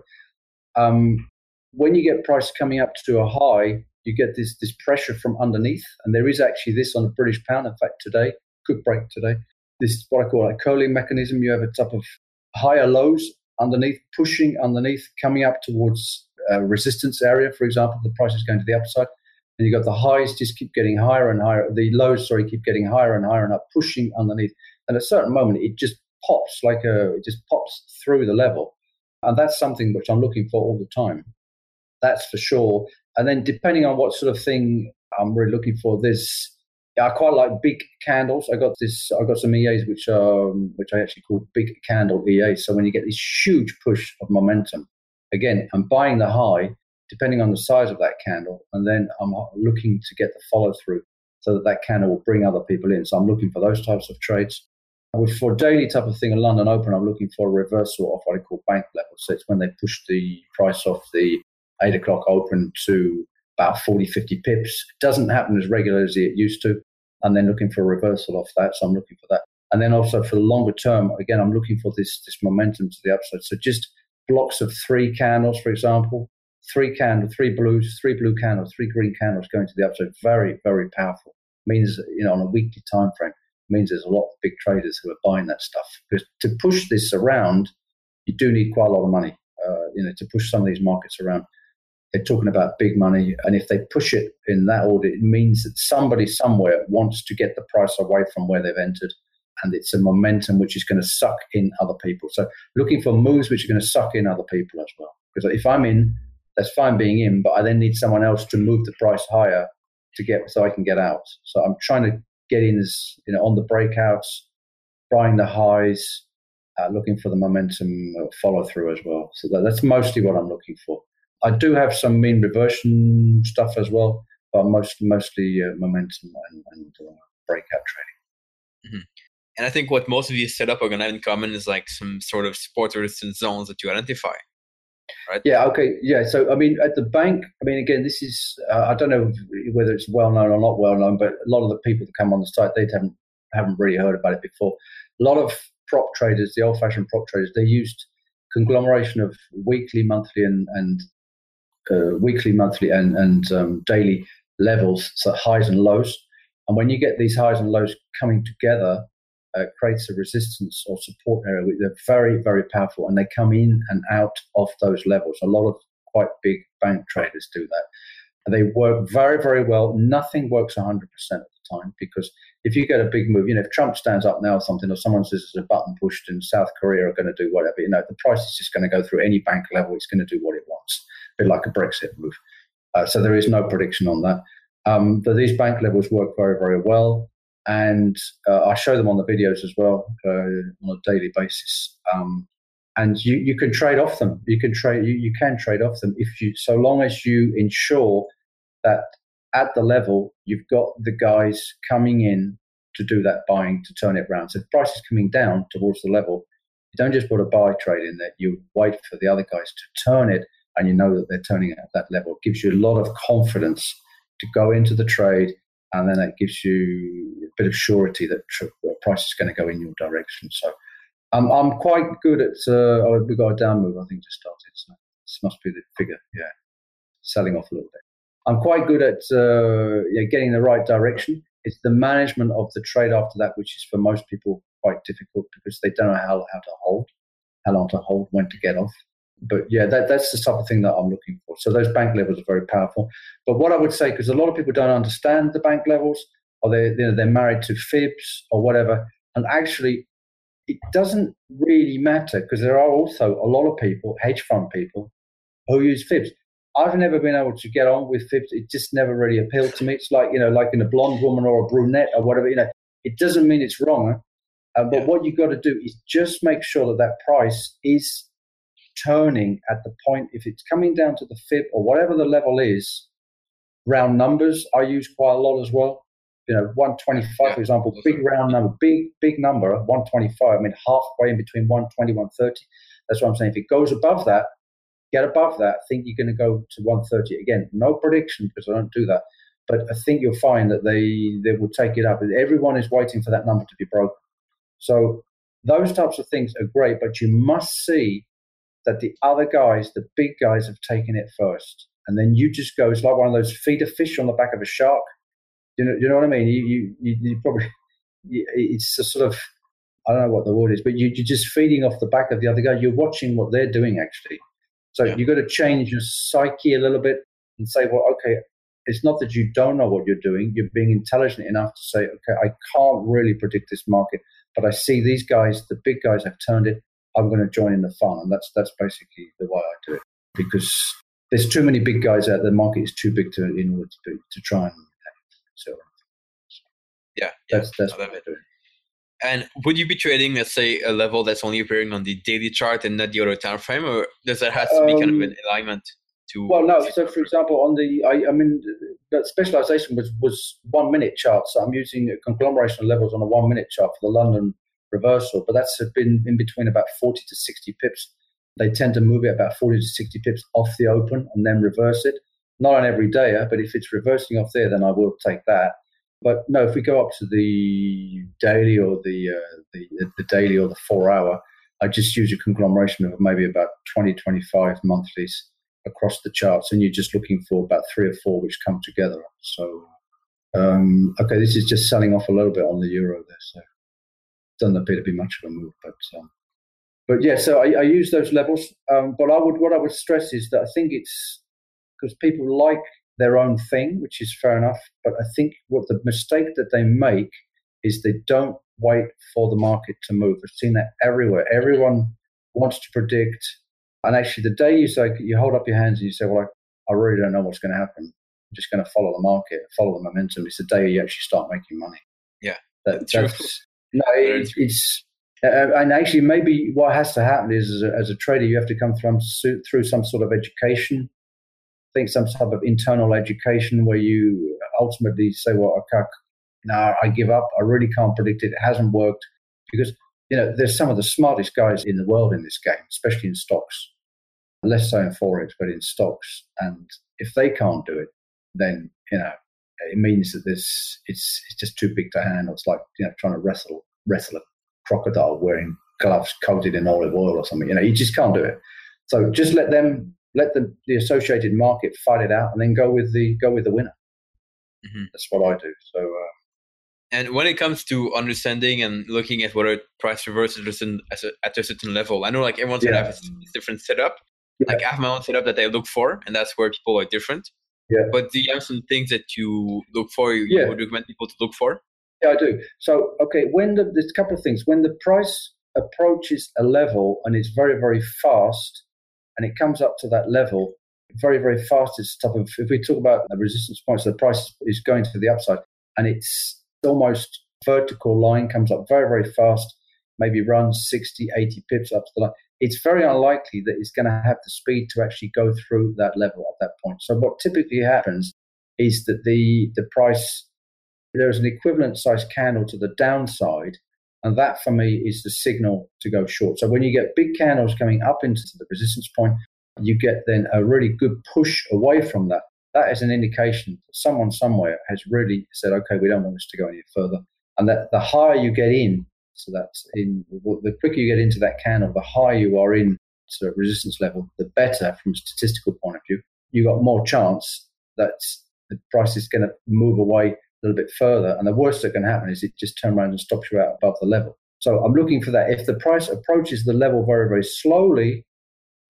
um, when you get price coming up to a high, you get this this pressure from underneath, and there is actually this on the British pound. In fact, today could break today. This is what I call a curling mechanism. You have a type of higher lows underneath, pushing underneath, coming up towards a resistance area. For example, the price is going to the upside and you got the highs just keep getting higher and higher. The lows, sorry, keep getting higher and higher and up, pushing underneath. And at a certain moment, it just pops like a, it just pops through the level. And that's something which I'm looking for all the time. That's for sure. And then depending on what sort of thing I'm really looking for, there's I quite like big candles. I got this. I got some EAs which um which I actually call big candle EAs. So when you get this huge push of momentum, again, I'm buying the high depending on the size of that candle. And then I'm looking to get the follow through so that that candle will bring other people in. So I'm looking for those types of trades. For daily type of thing in London Open, I'm looking for a reversal of what I call bank levels. So it's when they push the price off the eight o'clock open to about 40, 50 pips. It doesn't happen as regularly as it used to. And then looking for a reversal off that. So I'm looking for that. And then also for the longer term, again, I'm looking for this, this momentum to the upside. So just blocks of three candles, for example, three candles, three blues, three blue candles, three green candles going to the upside. Very, very powerful. Means you know on a weekly time frame means there's a lot of big traders who are buying that stuff. Because to push this around, you do need quite a lot of money. Uh, you know, to push some of these markets around. They're talking about big money, and if they push it in that order, it means that somebody somewhere wants to get the price away from where they've entered, and it's a momentum which is going to suck in other people. So, looking for moves which are going to suck in other people as well. Because if I'm in, that's fine being in, but I then need someone else to move the price higher to get so I can get out. So I'm trying to get in as you know on the breakouts, buying the highs, uh, looking for the momentum follow through as well. So that, that's mostly what I'm looking for. I do have some mean reversion stuff as well, but most mostly uh, momentum and, and uh, breakout trading. Mm-hmm. And I think what most of you set up are going to have in common is like some sort of support resistance zones that you identify right? Yeah. Okay. Yeah. So I mean, at the bank, I mean, again, this is uh, I don't know whether it's well known or not well known, but a lot of the people that come on the site they haven't haven't really heard about it before. A lot of prop traders, the old-fashioned prop traders, they used conglomeration of weekly, monthly, and and uh, weekly, monthly, and and um, daily levels, so highs and lows. And when you get these highs and lows coming together, uh, creates a resistance or support area. They're very, very powerful and they come in and out of those levels. A lot of quite big bank traders do that. They work very, very well. Nothing works 100% of the time because if you get a big move, you know, if Trump stands up now or something, or someone says there's a button pushed and South Korea are going to do whatever, you know, the price is just going to go through any bank level. It's going to do what it wants, a bit like a Brexit move. Uh, so there is no prediction on that. Um, but these bank levels work very, very well. And uh, I show them on the videos as well uh, on a daily basis. Um, and you, you can trade off them. You can trade you, you can trade off them if you so long as you ensure that at the level you've got the guys coming in to do that buying to turn it around. So if price is coming down towards the level, you don't just put a buy trade in there. You wait for the other guys to turn it, and you know that they're turning it at that level. It gives you a lot of confidence to go into the trade, and then it gives you a bit of surety that tr- price is going to go in your direction. So I'm I'm quite good at. Uh, we got a down move. I think just started. So this must be the figure. Yeah, selling off a little bit. I'm quite good at uh, yeah, getting the right direction. It's the management of the trade after that, which is for most people quite difficult because they don't know how, how to hold, how long to hold, when to get off. But yeah, that, that's the type of thing that I'm looking for. So those bank levels are very powerful. But what I would say, because a lot of people don't understand the bank levels, or they you know, they're married to fibs or whatever, and actually it doesn't really matter because there are also a lot of people, hedge fund people, who use fibs. I've never been able to get on with fibs. It just never really appealed to me. It's like, you know, like in a blonde woman or a brunette or whatever, you know, it doesn't mean it's wrong. Uh, but yeah. what you've got to do is just make sure that that price is turning at the point, if it's coming down to the fib or whatever the level is, round numbers I use quite a lot as well. You know, 125, yeah. for example, big round number, big, big number, 125. I mean, halfway in between 120, 130. That's what I'm saying. If it goes above that, get above that, I think you're going to go to 130 again. No prediction because I don't do that, but I think you'll find that they they will take it up. Everyone is waiting for that number to be broken. So those types of things are great, but you must see that the other guys, the big guys, have taken it first, and then you just go. It's like one of those feed a fish on the back of a shark. You know, you know what I mean? You you, you probably <laughs> it's a sort of I don't know what the word is, but you, you're just feeding off the back of the other guy. You're watching what they're doing actually. So yeah. you've got to change your psyche a little bit and say, well, okay, it's not that you don't know what you're doing. You're being intelligent enough to say, okay, I can't really predict this market, but I see these guys, the big guys have turned it. I'm going to join in the fun. And that's, that's basically the way I do it because there's too many big guys out there. The market is too big to, in order to, be, to try and so yeah, that's, that's what I'm doing. And would you be trading, let's say, a level that's only appearing on the daily chart and not the other time frame, or does that have to be um, kind of an um, alignment to? Well, no. So, for example, on the, I, I mean, the specialization was was one minute charts. So I'm using a conglomeration of levels on a one minute chart for the London reversal, but that's been in between about 40 to 60 pips. They tend to move it about 40 to 60 pips off the open and then reverse it. Not on every day, but if it's reversing off there, then I will take that. But no, if we go up to the daily or the, uh, the, the daily or the four hour, I just use a conglomeration of maybe about 20, 25 monthlies across the charts, and you're just looking for about three or four which come together. So, um, okay, this is just selling off a little bit on the euro there, so doesn't appear to be much of a move, but um, but yeah. So I, I use those levels, um, but I would what I would stress is that I think it's because people like their own thing, which is fair enough. But I think what the mistake that they make is they don't wait for the market to move. I've seen that everywhere. Everyone wants to predict. And actually, the day you say, you hold up your hands and you say, well, I, I really don't know what's going to happen. I'm just going to follow the market, follow the momentum. It's the day you actually start making money. Yeah. That, that's, no, it, it's, uh, and actually, maybe what has to happen is, as a, as a, trader, you have to come through, through some sort of education think some type of internal education where you ultimately say, well, okay, now I give up. I really can't predict it. It hasn't worked because, you know, there's some of the smartest guys in the world in this game, especially in stocks. Less so in Forex, but in stocks. And if they can't do it, then, you know, it means that this it's it's just too big to handle. It's like, you know, trying to wrestle wrestle a crocodile wearing gloves coated in olive oil or something. You know, you just can't do it. So just let them let the, the associated market fight it out, and then go with the go with the winner. Mm-hmm. That's what I do. So. Uh, and when it comes to understanding and looking at what whether price reverses at a certain level, I know like everyone's yeah. gonna have a different setup. Yeah. Like I have my own setup that I look for, and that's where people are different. Yeah. But do you have some things that you look for? You Yeah. would recommend people to look for? Yeah, I do. So, okay, when the, there's a couple of things. When the price approaches a level and it's very, very fast, and it comes up to that level very, very fast, it's type of, if we talk about the resistance points, the price is going to the upside, and it's almost vertical line comes up very, very fast, maybe runs 60, 80 pips up to the line. It's very unlikely that it's going to have the speed to actually go through that level at that point. So, what typically happens is that the the price there's an equivalent size candle to the downside, and that for me is the signal to go short. So when you get big candles coming up into the resistance point, you get then a really good push away from that. That is an indication that someone somewhere has really said, okay, we don't want this to go any further. And that the higher you get in, so that's in the quicker you get into that candle, the higher you are in to resistance level, the better from a statistical point of view. You've got more chance that the price is going to move away little bit further. And the worst that can happen is it just turns around and stops you out above the level. So I'm looking for that. If the price approaches the level very, very slowly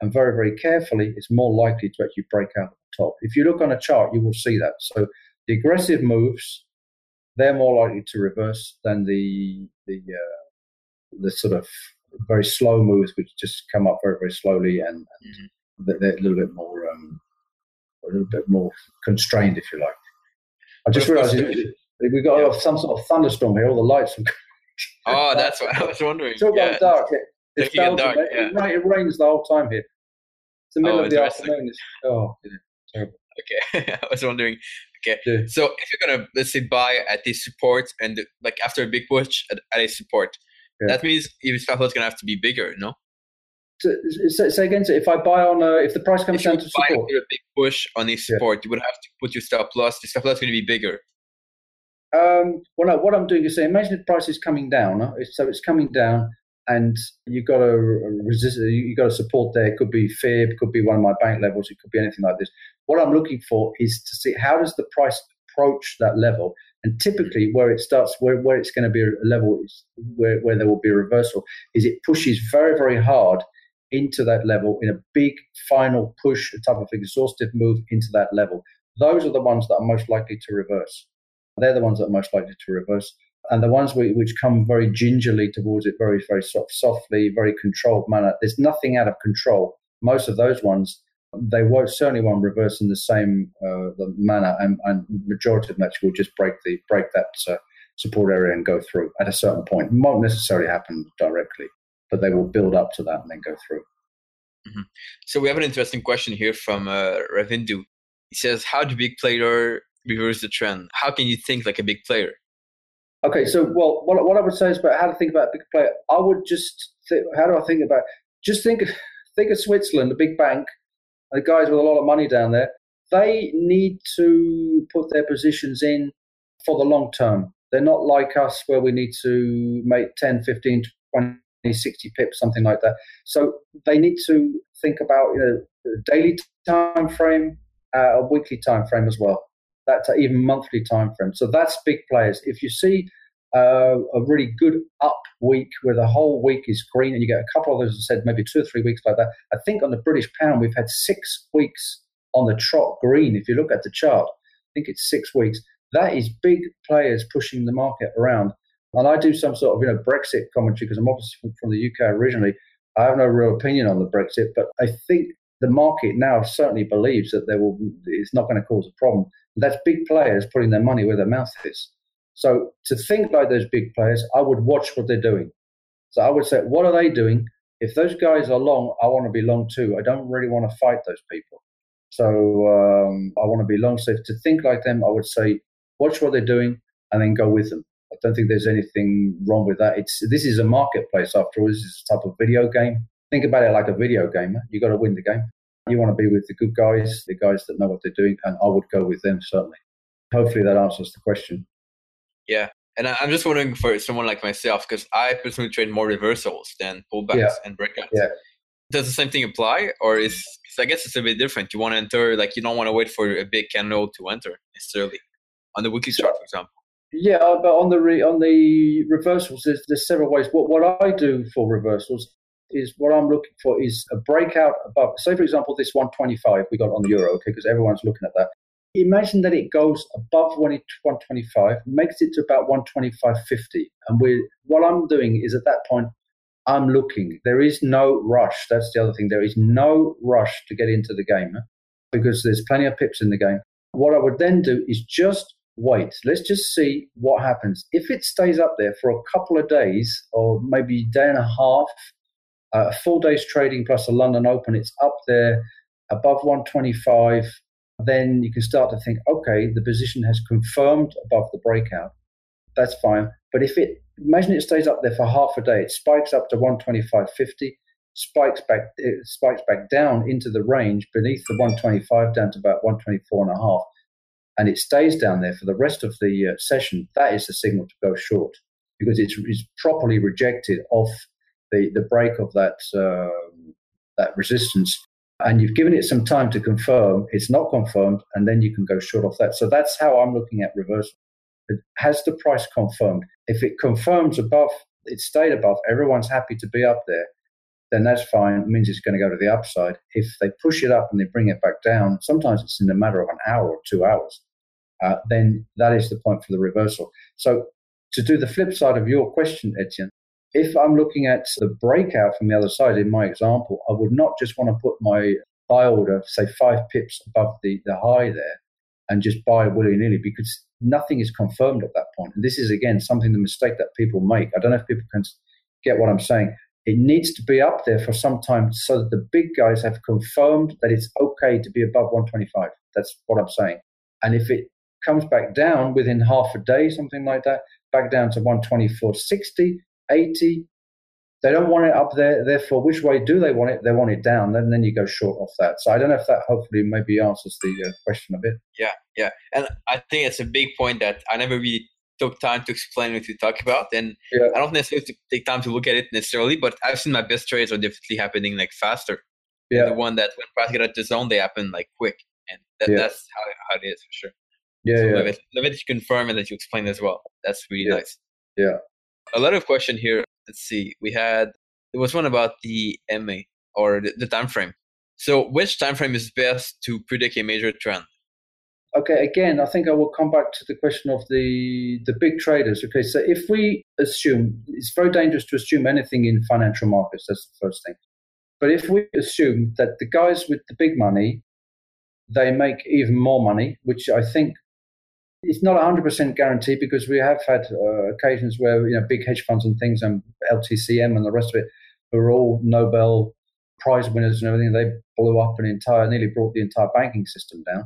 and very, very carefully, it's more likely to actually break out at the top. If you look on a chart, you will see that. So the aggressive moves, they're more likely to reverse than the the uh, the sort of very slow moves, which just come up very, very slowly and, and Mm-hmm. they're a little bit more um, a little bit more constrained, if you like. I just realised we got Yeah. some sort of thunderstorm here. All the lights. Are Oh, <laughs> that's what I was wondering. It's all yeah. dark. It, it's Belgium. dark, It- it, it rains the whole time here. It's the middle Oh, of the afternoon. It's, oh, yeah. Okay, <laughs> I was wondering. Okay, Yeah. so if you're gonna let's say buy at this support and like after a big push at, at a support, Yeah. that means even loss gonna have to be bigger, no? So, so, say again. So if I buy on, uh, if the price comes If down to support, a big push on a support, you would have to put your stop loss. The stop loss is gonna be bigger. Um, well, no, what I'm doing is saying, imagine the price is coming down. So it's coming down, and you've got a resist. You got a support there. It could be fib, could be one of my bank levels. It could be anything like this. What I'm looking for is to see how does the price approach that level, and typically where it starts, where, where it's going to be a level is where, where there will be a reversal, is it pushes very very hard into that level in a big final push, a type of exhaustive move into that level. Those are the ones that are most likely to reverse. They're the ones that are most likely to reverse. And the ones which come very gingerly towards it, very, very soft, softly, very controlled manner. There's nothing out of control. Most of those ones, they won't certainly won't reverse in the same uh, the manner, and, and majority of them will just break the break that uh, support area and go through at a certain point. Won't necessarily happen directly, but they will build up to that and then go through. So we have an interesting question here from uh, Ravindu. He says, "How do big player reverse the trend? How can you think like a big player?" Okay, so well, what, what I would say is about how to think about a big player. I would just think, how do I think about? Just think, think of Switzerland, a big bank, the guys with a lot of money down there. They need to put their positions in for the long term. They're not like us where we need to make 10, 15, 20, 60 pips, something like that. So they need to think about you know daily time frame, uh, a weekly time frame as well. That's even monthly time frame. So that's big players. If you see uh, a really good up week where the whole week is green, and you get a couple of those, I said maybe two or three weeks like that. I think on the British pound we've had six weeks on the trot green. If you look at the chart, I think it's six weeks. That is big players pushing the market around. And I do some sort of you know Brexit commentary because I'm obviously from, the UK originally. I have no real opinion on the Brexit, but I think the market now certainly believes that there will it's not going to cause a problem. That's big players putting their money where their mouth is. So to think like those big players, I would watch what they're doing. So I would say, what are they doing? If those guys are long, I want to be long too. I don't really want to fight those people. So um, I want to be long. So to think like them, I would say, watch what they're doing and then go with them. I don't think there's anything wrong with that. It's this is a marketplace after all. This is a type of video game. Think about it like a video game. You got to win the game. You want to be with the good guys, the guys that know what they're doing, and I would go with them certainly. Hopefully that answers the question. Yeah, and I'm just wondering for someone like myself because I personally trade more reversals than pullbacks Yeah. and breakouts. Yeah. Does the same thing apply, or is 'cause I guess it's a bit different? You want to enter like you don't want to wait for a big candle to enter necessarily on the weekly chart, for example. Yeah, uh, but on the re, on the reversals, there's, there's several ways. What what I do for reversals is what I'm looking for is a breakout above. Say, for example, this 125 we got on the euro, okay, because everyone's looking at that. imagine that it goes above 125, makes it to about 125.50. And we what I'm doing is at that point, I'm looking. There is no rush. That's the other thing. There is no rush to get into the game because there's plenty of pips in the game. What I would then do is just wait. Let's just see what happens. If it stays up there for a couple of days or maybe day and a half, uh, a full day's trading plus a London Open, it's up there above 125 then you can start to think, okay, the position has confirmed above the breakout. That's fine. But if it, imagine it stays up there for half a day, it spikes up to 125.50, spikes back, it spikes back down into the range beneath the 125 down to about 124 and a half, and it stays down there for the rest of the uh, session. That is the signal to go short because it's, it's properly rejected off the, the break of that uh, that resistance and you've given it some time to confirm, it's not confirmed, and then you can go short off that. So that's how I'm looking at reversal. It has the price confirmed? If it confirms above, it stayed above, everyone's happy to be up there, then that's fine. It means it's going to go to the upside. If they push it up and they bring it back down, sometimes it's in a matter of an hour or two hours, uh, then that is the point for the reversal. So to do the flip side of your question, Etienne, if I'm looking at the breakout from the other side in my example, I would not just want to put my buy order, say five pips above the, the high there, and just buy willy nilly because nothing is confirmed at that point. And this is, again, something the mistake that people make. I don't know if people can get what I'm saying. It needs to be up there for some time so that the big guys have confirmed that it's okay to be above 125. That's what I'm saying. And if it comes back down within half a day, something like that, back down to 124.60, 80. They don't want it up there. Therefore, which way do they want it? They want it down. Then, then you go short off that. So I don't know if that hopefully maybe answers the uh, question a bit. Yeah, yeah. And I think it's a big point that I never really took time to explain what you talk about. And yeah. I don't necessarily take time to look at it necessarily, but I've seen my best trades are definitely happening like faster. Yeah. The one that when price get at the zone, they happen like quick. And that, yeah. that's how, how it is for sure. Yeah, so yeah. Love it, love it you confirm and that you explain as well. That's really yeah. nice. Yeah a lot of question here. Let's see. We had there was one about the MA or the, the time frame. So which time frame is best to predict a major trend? Okay, again, I think I will come back to the question of the the big traders. Okay, so if we assume it's very dangerous to assume anything in financial markets. That's the first thing. But if we assume that the guys with the big money, they make even more money, which I think it's not 100% guaranteed because we have had uh, occasions where you know big hedge funds and things and LTCM and the rest of it were all Nobel Prize winners and everything. They blew up an entire, nearly brought the entire banking system down.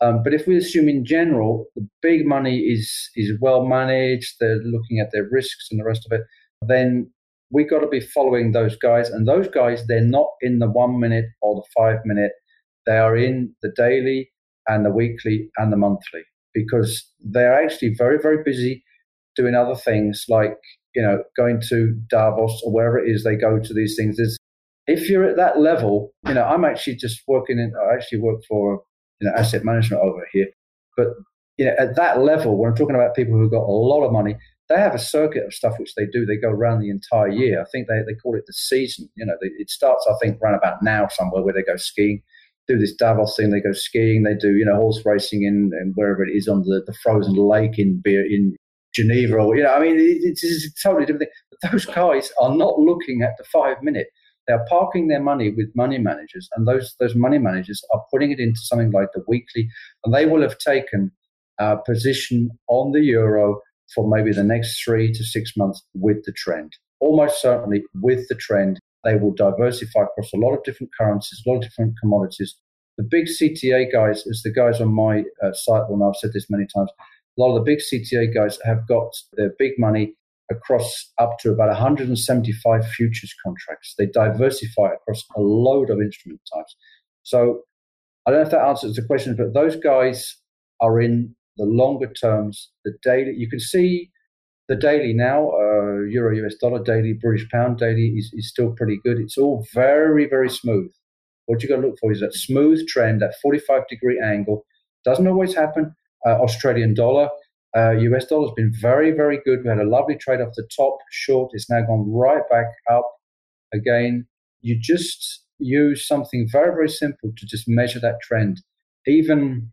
Um, but if we assume in general the big money is is well managed, they're looking at their risks and the rest of it, then we got to be following those guys. And those guys, they're not in the one minute or the five minute. They are in the daily and the weekly and the monthly because they're actually very, very busy doing other things like, you know, going to Davos or wherever it is they go to these things. There's, if you're at that level, you know, I'm actually just working in, I actually work for, you know, asset management over here. But, you know, at that level, when I'm talking about people who've got a lot of money, they have a circuit of stuff which they do. They go around the entire year. I think they, they call it the season. You know, they, it starts, I think, around about now somewhere where they go skiing do this Davos thing. They go skiing. They do you know horse racing in, in wherever it is on the, the frozen lake in in Geneva or you know I mean it, it's, it's a totally different thing. But those guys are not looking at the five minute. They are parking their money with money managers, and those those money managers are putting it into something like the weekly, and they will have taken a position on the euro for maybe the next three to six months with the trend. Almost certainly with the trend they will diversify across a lot of different currencies, a lot of different commodities. The big CTA guys, as the guys on my uh, site, well, I've said this many times, a lot of the big CTA guys have got their big money across up to about 175 futures contracts. They diversify across a load of instrument types. So I don't know if that answers the question, but those guys are in the longer terms, the daily. You can see the daily now, uh, euro US dollar daily, British pound daily is, is still pretty good. It's all very, very smooth. What you got to look for is that smooth trend, that 45 degree angle. Doesn't always happen. Uh, Australian dollar, uh, US dollar has been very, very good. We had a lovely trade off the top, short. It's now gone right back up again. You just use something very, very simple to just measure that trend. Even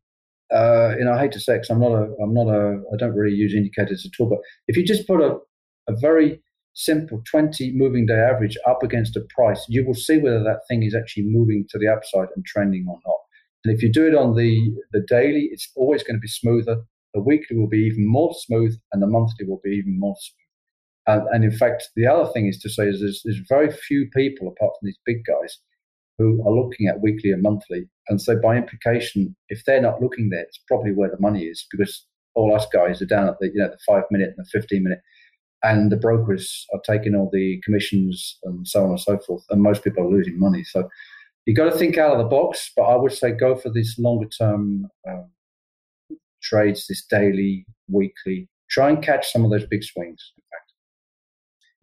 uh, you know, I hate to say it, cause I'm not a, I'm not a, I don't really use indicators at all. But if you just put a, a very simple 20 moving day average up against a price, you will see whether that thing is actually moving to the upside and trending or not. And if you do it on the, the daily, it's always going to be smoother. The weekly will be even more smooth, and the monthly will be even more smooth. And, and in fact, the other thing is to say is there's, there's very few people, apart from these big guys, who are looking at weekly and monthly. And so, by implication, if they're not looking there, it's probably where the money is because all us guys are down at the you know the five minute and the fifteen minute, and the brokers are taking all the commissions and so on and so forth. And most people are losing money. So you've got to think out of the box. But I would say go for this longer term um, trades, this daily, weekly. Try and catch some of those big swings. In fact,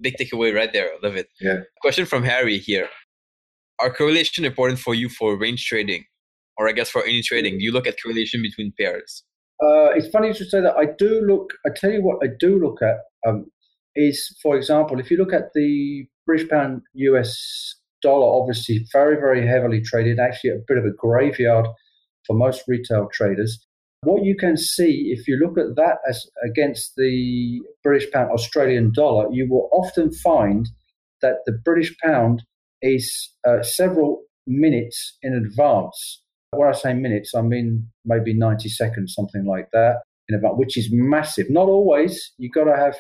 big takeaway right there. I love it. Yeah. Question from Harry here are correlation important for you for range trading? Or i guess for any trading do you look at correlation between pairs? Uh, it's funny to say that. I do look i tell you what i do look at um, is for example if you look at the british pound us dollar obviously very very heavily traded actually a bit of a graveyard for most retail traders. What you can see if you look at that as against the british pound australian dollar you will often find that the british pound is uh, several minutes in advance. When I say minutes, I mean maybe 90 seconds, something like that, in advance, which is massive. Not always. You've got to have,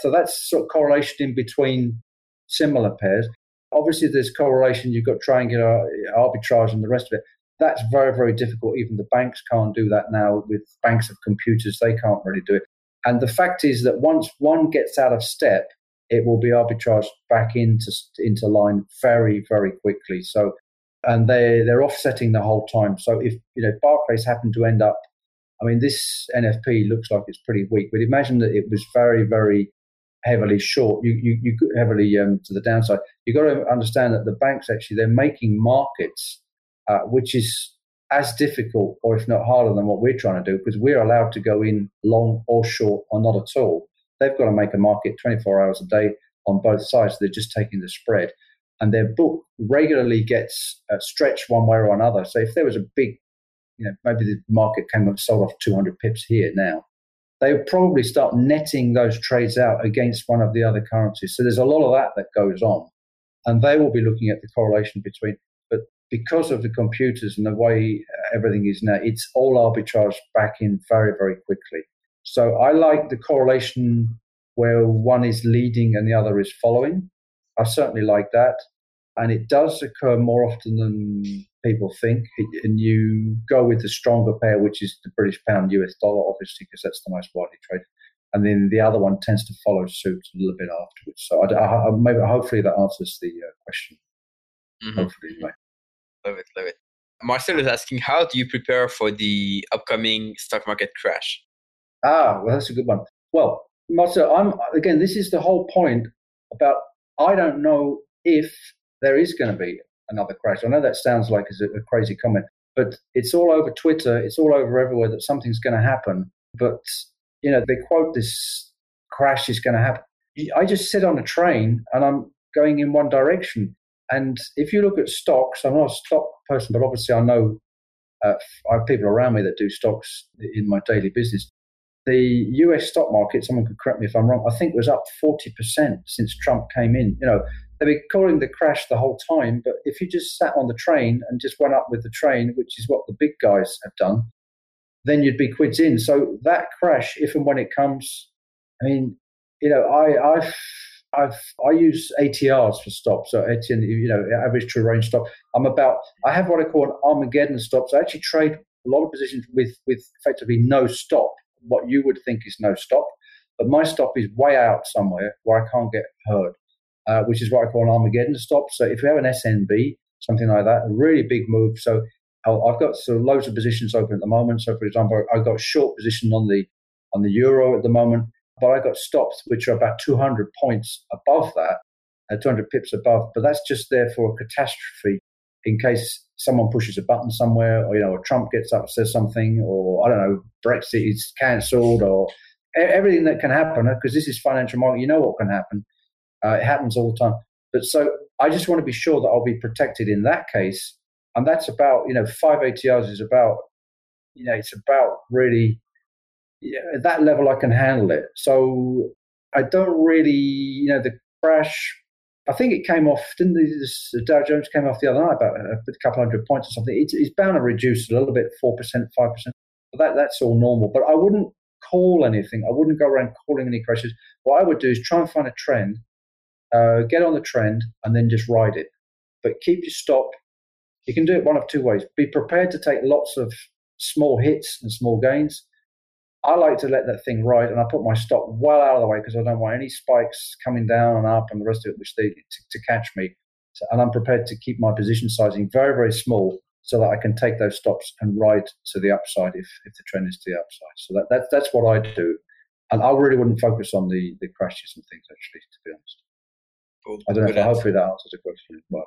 so that's sort of correlation in between similar pairs. Obviously, there's correlation. You've got triangular arbitrage and the rest of it. That's very, very difficult. Even the banks can't do that now with banks of computers. They can't really do it. And the fact is that once one gets out of step, it will be arbitraged back into into line very very quickly. So, and they they're offsetting the whole time. So if you know Barclays happen to end up, I mean this NFP looks like it's pretty weak, but imagine that it was very very heavily short. You you, you heavily um, to the downside. You have got to understand that the banks actually they're making markets, uh, which is as difficult or if not harder than what we're trying to do because we're allowed to go in long or short or not at all. They've got to make a market 24 hours a day on both sides. They're just taking the spread. And their book regularly gets uh, stretched one way or another. So if there was a big, you know, maybe the market came and sold off 200 pips here now, they would probably start netting those trades out against one of the other currencies. So there's a lot of that that goes on. And they will be looking at the correlation between, but because of the computers and the way everything is now, it's all arbitrage back in very, very quickly. So I like the correlation where one is leading and the other is following. I certainly like that. And it does occur more often than people think. And you go with the stronger pair, which is the British pound US dollar, obviously, because that's the most widely traded. And then the other one tends to follow suit a little bit afterwards. So I, I, maybe hopefully that answers the uh, question. Mm-hmm. Hopefully, anyway. Love it, love it. Marcel is asking, how do you prepare for the upcoming stock market crash? Ah, well, that's a good one. Well, Marcel, I'm again. This is the whole point about. I don't know if there is going to be another crash. I know that sounds like a, a crazy comment, but it's all over Twitter. It's all over everywhere that something's going to happen. But you know, they quote this crash is going to happen. I just sit on a train and I'm going in one direction. And if you look at stocks, I'm not a stock person, but obviously I know uh, I have people around me that do stocks in my daily business the US stock market, someone could correct me if I'm wrong, I think was up 40% since Trump came in. You know, they've been calling the crash the whole time, but if you just sat on the train and just went up with the train, which is what the big guys have done, then you'd be quids in. So that crash, if and when it comes, I mean, you know, I, I've, I've, I use ATRs for stops. So Etienne, you know, average true range stop. I'm about, I have what I call an Armageddon stop. So I actually trade a lot of positions with, with effectively no stop what you would think is no stop. But my stop is way out somewhere where I can't get heard, uh, which is what I call an Armageddon stop. So if you have an SNB, something like that, a really big move. So I've got sort of loads of positions open at the moment. So for example, I've got short position on the on the euro at the moment, but I've got stops which are about 200 points above that, uh, 200 pips above. But that's just there for a catastrophe in case someone pushes a button somewhere, or you know, or Trump gets up, says something, or I don't know, Brexit is cancelled, or everything that can happen. Because this is financial market, you know what can happen. Uh, it happens all the time. But so I just want to be sure that I'll be protected in that case, and that's about you know five ATRs is about you know, it's about really yeah, at that level I can handle it. So I don't really, you know, the crash. I think it came off. Didn't the Dow Jones came off the other night about a, couple hundred points or something? It's, it's bound to reduce a little bit, four percent, five percent. That that's all normal. But I wouldn't call anything. I wouldn't go around calling any crashes. What I would do is try and find a trend, uh, get on the trend, and then just ride it. But keep your stop. You can do it one of two ways. Be prepared to take lots of small hits and small gains, I like to let that thing ride, and I put my stop well out of the way because I don't want any spikes coming down and up and the rest of it, which they to, to catch me. So, and I'm prepared to keep my position sizing very, very small so that I can take those stops and ride to the upside if, if the trend is to the upside. So that, that that's what I do, and I really wouldn't focus on the the crashes and things actually, to be honest. Cool. I don't know if hopefully that answers the question. But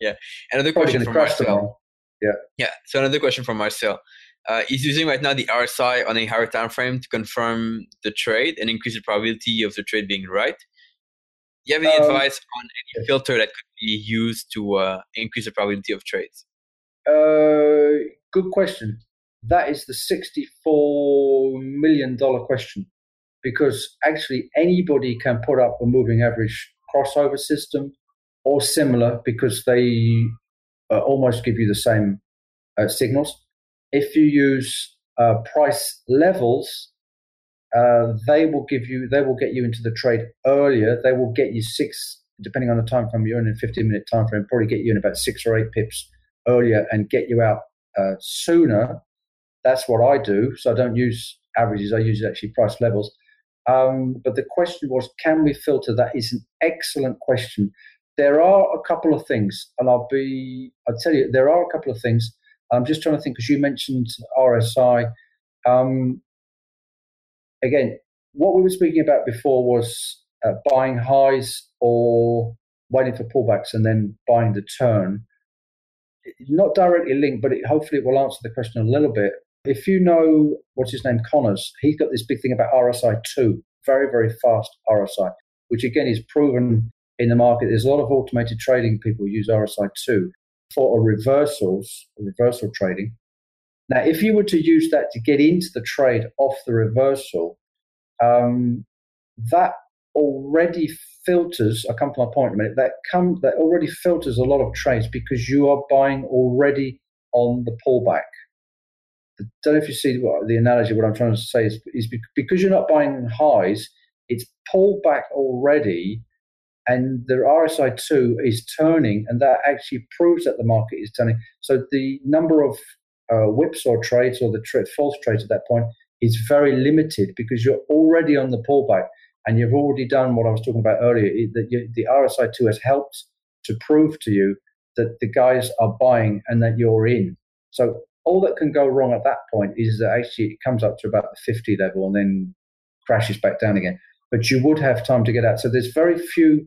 yeah, yeah. Another question from Marcel. Yeah, yeah. So another question from Marcel. Uh, he's using right now the RSI on a higher time frame to confirm the trade and increase the probability of the trade being right. Do you have any um, advice on any filter that could be used to uh, increase the probability of trades? Uh, good question. That is the $64 million question because actually anybody can put up a moving average crossover system or similar because they uh, almost give you the same uh, signals if you use uh, price levels, uh, they will give you, they will get you into the trade earlier. They will get you six, depending on the time frame you're in, a 15 minute time frame, probably get you in about six or eight pips earlier and get you out uh, sooner. That's what I do. So I don't use averages. I use actually price levels. Um, but the question was, can we filter? That is an excellent question. There are a couple of things, and I'll be, I'll tell you, there are a couple of things I'm just trying to think because you mentioned RSI. Um, again, what we were speaking about before was uh, buying highs or waiting for pullbacks and then buying the turn. Not directly linked, but it, hopefully it will answer the question a little bit. If you know what's his name, Connors, he's got this big thing about RSI two, very very fast RSI, which again is proven in the market. There's a lot of automated trading people use RSI two for a reversals, reversal trading. Now, if you were to use that to get into the trade off the reversal, um, that already filters. I come to my point in a minute. That come that already filters a lot of trades because you are buying already on the pullback. I don't know if you see what the analogy. What I'm trying to say is, is because you're not buying highs, it's pulled back already and the RSI2 is turning, and that actually proves that the market is turning. So the number of uh, whipsaw trades or the tra- false trades at that point is very limited because you're already on the pullback and you've already done what I was talking about earlier. That the RSI2 has helped to prove to you that the guys are buying and that you're in. So all that can go wrong at that point is that actually it comes up to about the 50 level and then crashes back down again. But you would have time to get out. So there's very few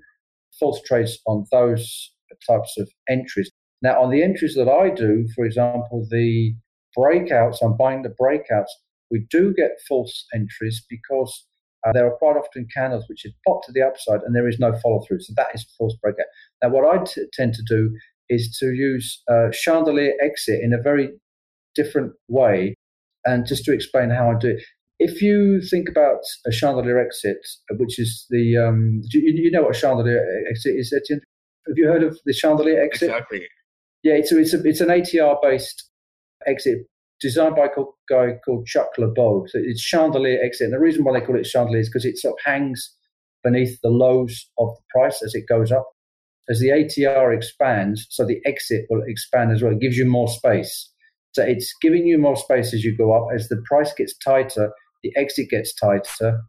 false trades on those types of entries. Now, on the entries that I do, for example, the breakouts, I'm buying the breakouts, we do get false entries because uh, there are quite often candles which have popped to the upside and there is no follow through. So that is a false breakout. Now, what I t- tend to do is to use uh, chandelier exit in a very different way. And just to explain how I do it, if you think about a chandelier exit, which is the um, you, you, know what a chandelier exit is, Etienne? Have you heard of the chandelier exit? Exactly. Yeah, it's a, it's, a, it's an ATR based exit designed by a guy called Chuck LeBeau. So it's chandelier exit, and the reason why they call it chandelier is because it sort of hangs beneath the lows of the price as it goes up. As the ATR expands, so the exit will expand as well. It gives you more space. So it's giving you more space as you go up. As the price gets tighter, the exit gets tighter,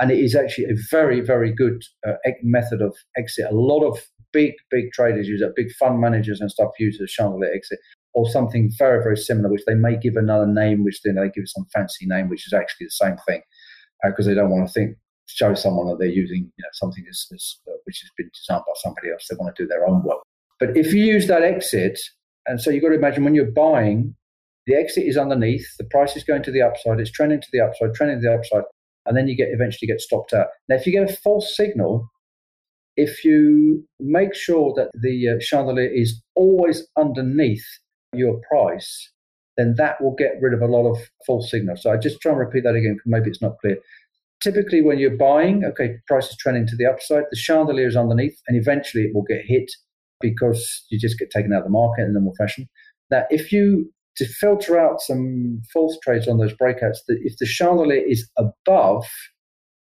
and it is actually a very, very good uh, method of exit. A lot of big, big traders use it, big fund managers and stuff use the chandelier exit, or something very, very similar, which they may give another name, which then they give some fancy name, which is actually the same thing, because uh, they don't want to think show someone that they're using you know something uh, which has been designed by somebody else. They want to do their own work. But if you use that exit, and so you've got to imagine when you're buying, the exit is underneath, the price is going to the upside, it's trending to the upside, trending to the upside, and then you get eventually get stopped out. Now, if you get a false signal, if you make sure that the uh, chandelier is always underneath your price, then that will get rid of a lot of false signals. So I just try and repeat that again because maybe it's not clear. Typically, when you're buying, okay, price is trending to the upside, the chandelier is underneath, and eventually it will get hit because you just get taken out of the market in normal fashion. Now, if you to filter out some false trades on those breakouts, that if the chandelier is above,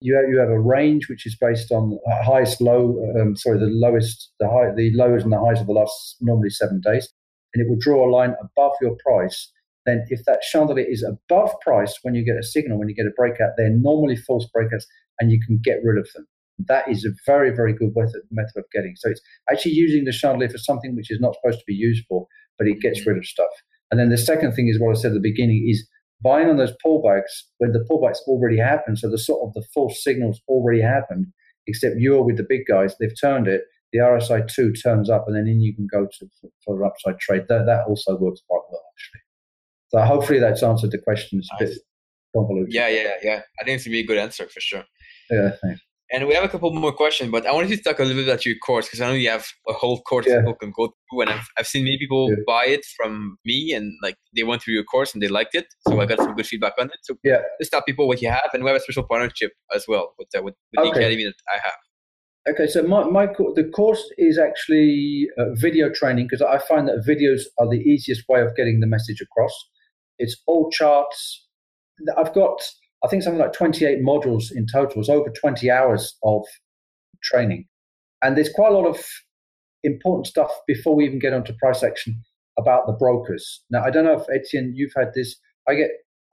you have, you have a range which is based on highest low, um, sorry, the lowest, the high, the lows and the highs of the last normally seven days, and it will draw a line above your price. Then, if that chandelier is above price when you get a signal, when you get a breakout, they're normally false breakouts, and you can get rid of them. That is a very, very good method, method of getting. So it's actually using the chandelier for something which is not supposed to be used for, but it gets rid of stuff. And then the second thing is what I said at the beginning is buying on those pullbacks when the pullbacks already happened. So the sort of the false signals already happened, except you're with the big guys, they've turned it. The RSI two turns up, and then in you can go to for, for an upside trade. That that also works quite well actually. So hopefully that's answered the question. It's a bit convoluted. Yeah, yeah, yeah. I think it's gonna be a good answer for sure. Yeah, thanks. And we have a couple more questions, but I wanted to talk a little bit about your course because I know you have a whole course yeah. people can go through, and I've, I've seen many people yeah. buy it from me, and like they went through your course and they liked it, so I got some good feedback on it. So yeah, just tell people what you have, and we have a special partnership as well with uh, with, with okay. the academy that I have. Okay, so my, my the course is actually uh, video training because I find that videos are the easiest way of getting the message across. It's all charts. I've got I think something like 28 modules in total. It's over 20 hours of training. And there's quite a lot of important stuff before we even get onto price action about the brokers. Now, I don't know if Etienne, you've had this. I get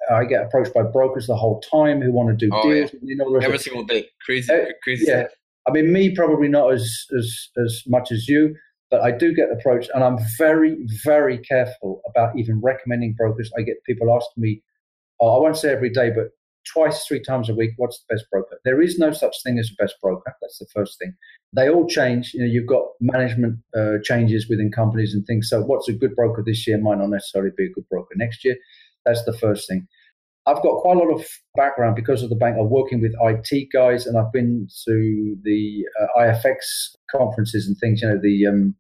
I get approached by brokers the whole time who want to do oh, deals. Yeah. You know, Every single day, crazy, uh, crazy. Yeah, I mean, me probably not as as as much as you, but I do get approached, and I'm very very careful about even recommending brokers. I get people asking me, oh, I won't say every day, but twice, three times a week, what's the best broker? There is no such thing as a best broker. That's the first thing. They all change. You know, you've got management uh, changes within companies and things. So, what's a good broker this year might not necessarily be a good broker next year. That's the first thing. I've got quite a lot of background because of the bank. I'm working with IT guys, and I've been to the uh, IFX conferences and things. You know, the um,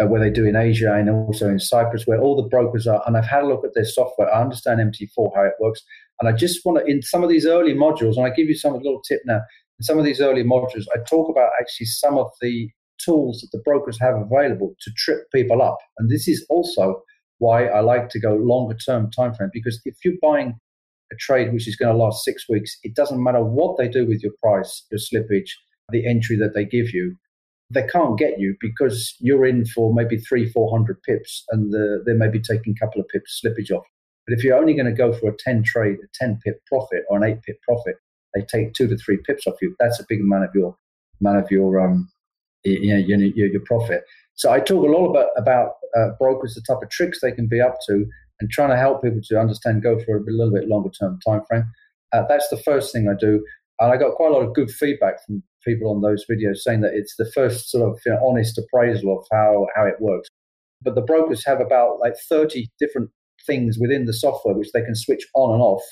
uh, where they do in Asia and also in Cyprus, where all the brokers are. And I've had a look at their software. I understand MT4 how it works, and I just want to in some of these early modules, and I give you some little tip now. In some of these early modules, I talk about actually some of the tools that the brokers have available to trip people up, and this is also why I like to go longer term time frame because if you're buying a trade which is going to last six weeks, it doesn't matter what they do with your price, your slippage, the entry that they give you they can't get you because you're in for maybe three, four hundred pips, and the, they may be taking a couple of pips slippage off. But if you're only going to go for a ten trade, a ten pip profit or an eight pip profit, they take two to three pips off you. That's a big amount of your amount of your um, you know, your, your, your profit. So I talk a lot about about uh, brokers, the type of tricks they can be up to, and trying to help people to understand, go for a little bit longer term time frame. Uh, that's the first thing I do, and I got quite a lot of good feedback from people on those videos saying that it's the first sort of you know, honest appraisal of how, how it works. But the brokers have about like 30 different things within the software which they can switch on and off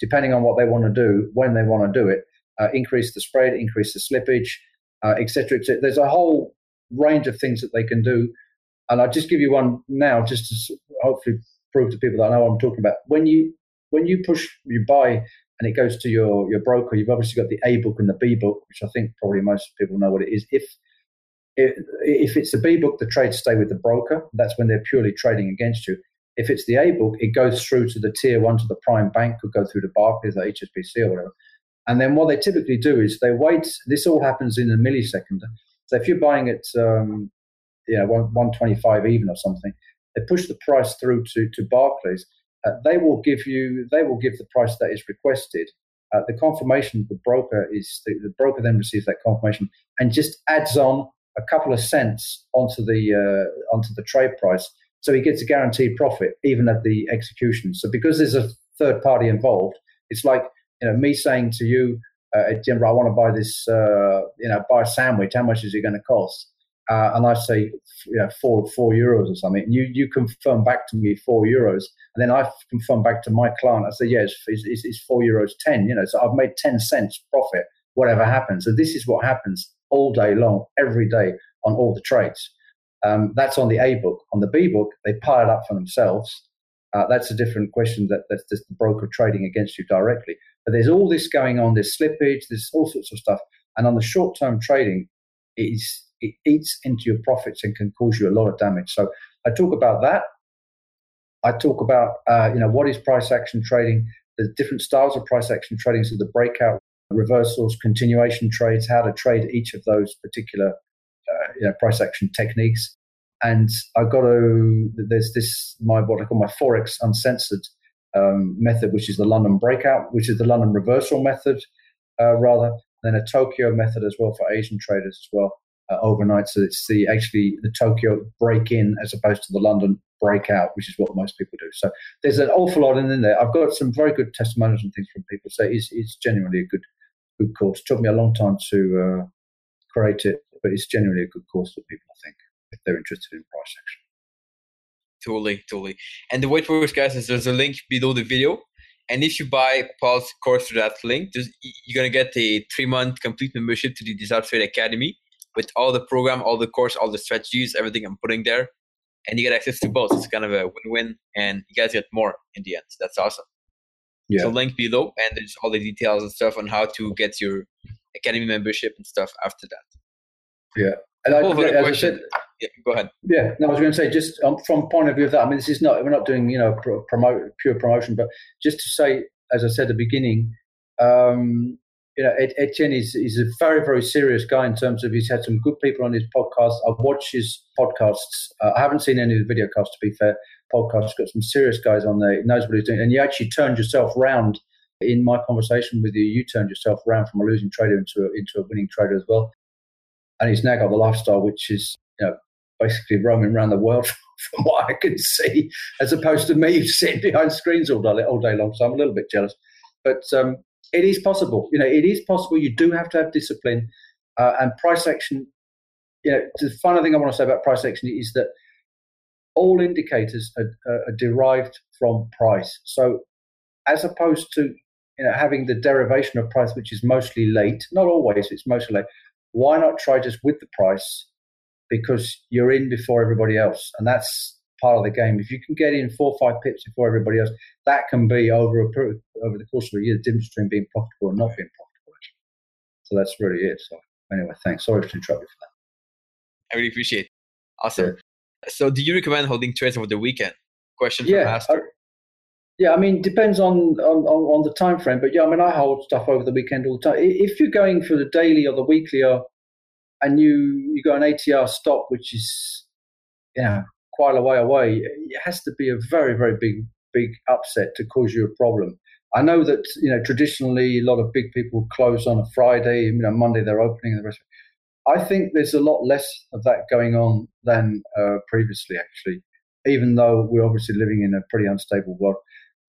depending on what they want to do, when they want to do it, uh, increase the spread, increase the slippage, etc. Uh, et There's a whole range of things that they can do. And I'll just give you one now, just to hopefully prove to people that I know what I'm talking about. When you when you push, you buy and it goes to your, your broker, you've obviously got the A book and the B book, which I think probably most people know what it is. If if, if it's the B book, the trades stay with the broker. That's when they're purely trading against you. If it's the A book, it goes through to the tier one to the prime bank, could go through to Barclays or HSBC or whatever. And then what they typically do is they wait. This all happens in a millisecond. So if you're buying it, um, you know, 125 even or something, they push the price through to, to Barclays uh, they will give you they will give the price that is requested. Uh, the confirmation the broker is the, the, broker then receives that confirmation and just adds on a couple of cents onto the uh, onto the trade price, so he gets a guaranteed profit even at the execution. So because there's a third party involved, it's like you know me saying to you, uh, Jim, I want to buy this, uh, you know, buy a sandwich. How much is it going to cost? uh, and I say you know, four four euros or something, and you you confirm back to me four euros, and then I confirm back to my client. I say yes, it's, it's, it's four euros ten. You know, so I've made ten cents profit, whatever happens. So this is what happens all day long, every day on all the trades. Um, that's on the A book. On the B book, they pile up for themselves. uh, that's a different question that that's just the broker trading against you directly. But there's all this going on. There's slippage. There's all sorts of stuff. And on the short term trading, it, is, it eats into your profits and can cause you a lot of damage. So I talk about that. I talk about uh, you know what is price action trading, the different styles of price action trading, so the breakout, reversals, continuation trades, how to trade each of those particular you know, price action techniques. And I got to there's this my what I call my forex uncensored um, method, which is the London breakout, which is the London reversal method, uh, rather, then a Tokyo method as well for Asian traders as well uh, overnight. So it's the actually the Tokyo break in as opposed to the London breakout, which is what most people do. So there's an awful lot in there. I've got some very good testimonials and things from people. So it's, it's genuinely a good good course. It took me a long time to uh, create it, but it's generally a good course for people. I think if they're interested in price action. Totally, totally. And the way it works, guys, is there's a link below the video. And if you buy Paul's course through that link, you're gonna get a three month complete membership to the Desire Trade Academy with all the program, all the course, all the strategies, everything I'm putting there. And you get access to both. It's kind of a win-win, and you guys get more in the end. That's awesome. Yeah. So link below, and there's all the details and stuff on how to get your academy membership and stuff after that. Yeah, and I, as I said, yeah, go ahead. Yeah, no, I was going to say just um, from point of view of that. I mean, this is not we're not doing you know promote pure promotion, but just to say, as I said at the beginning, um, you know, Etienne is is a very very serious guy in terms of he's had some good people on his podcast. I've watched his podcasts. Uh, I haven't seen any of the video casts. To be fair, podcasts got some serious guys on there. He knows what he's doing, and you actually turned yourself round in my conversation with you. You turned yourself around from a losing trader into a, into a winning trader as well and he's now got the lifestyle which is you know basically roaming around the world <laughs> from what I can see, as opposed to me <laughs> sitting behind screens all day all day long. So I'm a little bit jealous, but um, it is possible. You know, it is possible. You do have to have discipline uh, and price action. You know, the final thing I want to say about price action is that all indicators are, are derived from price. So, as opposed to you know having the derivation of price, which is mostly late, not always, it's mostly late why not try just with the price? Because you're in before everybody else and that's part of the game. If you can get in four or five pips before everybody else that can be over a over the course of a year the difference between being profitable and not being profitable so that's really it. So anyway thanks. Sorry to interrupt you for that. I really appreciate it. Awesome. So do you recommend holding trades over the weekend? Question yeah, master yeah, I mean, depends on, on, on, the time frame. But yeah, I mean, I hold stuff over the weekend all the time. If you're going for the daily or the weekly, or and you you go an ATR stop, which is you know quite a way away, it has to be a very very big big upset to cause you a problem. I know that you know traditionally a lot of big people close on a Friday. You know, Monday they're opening and the rest. I think there's a lot less of that going on than uh, previously, actually. Even though we're obviously living in a pretty unstable world.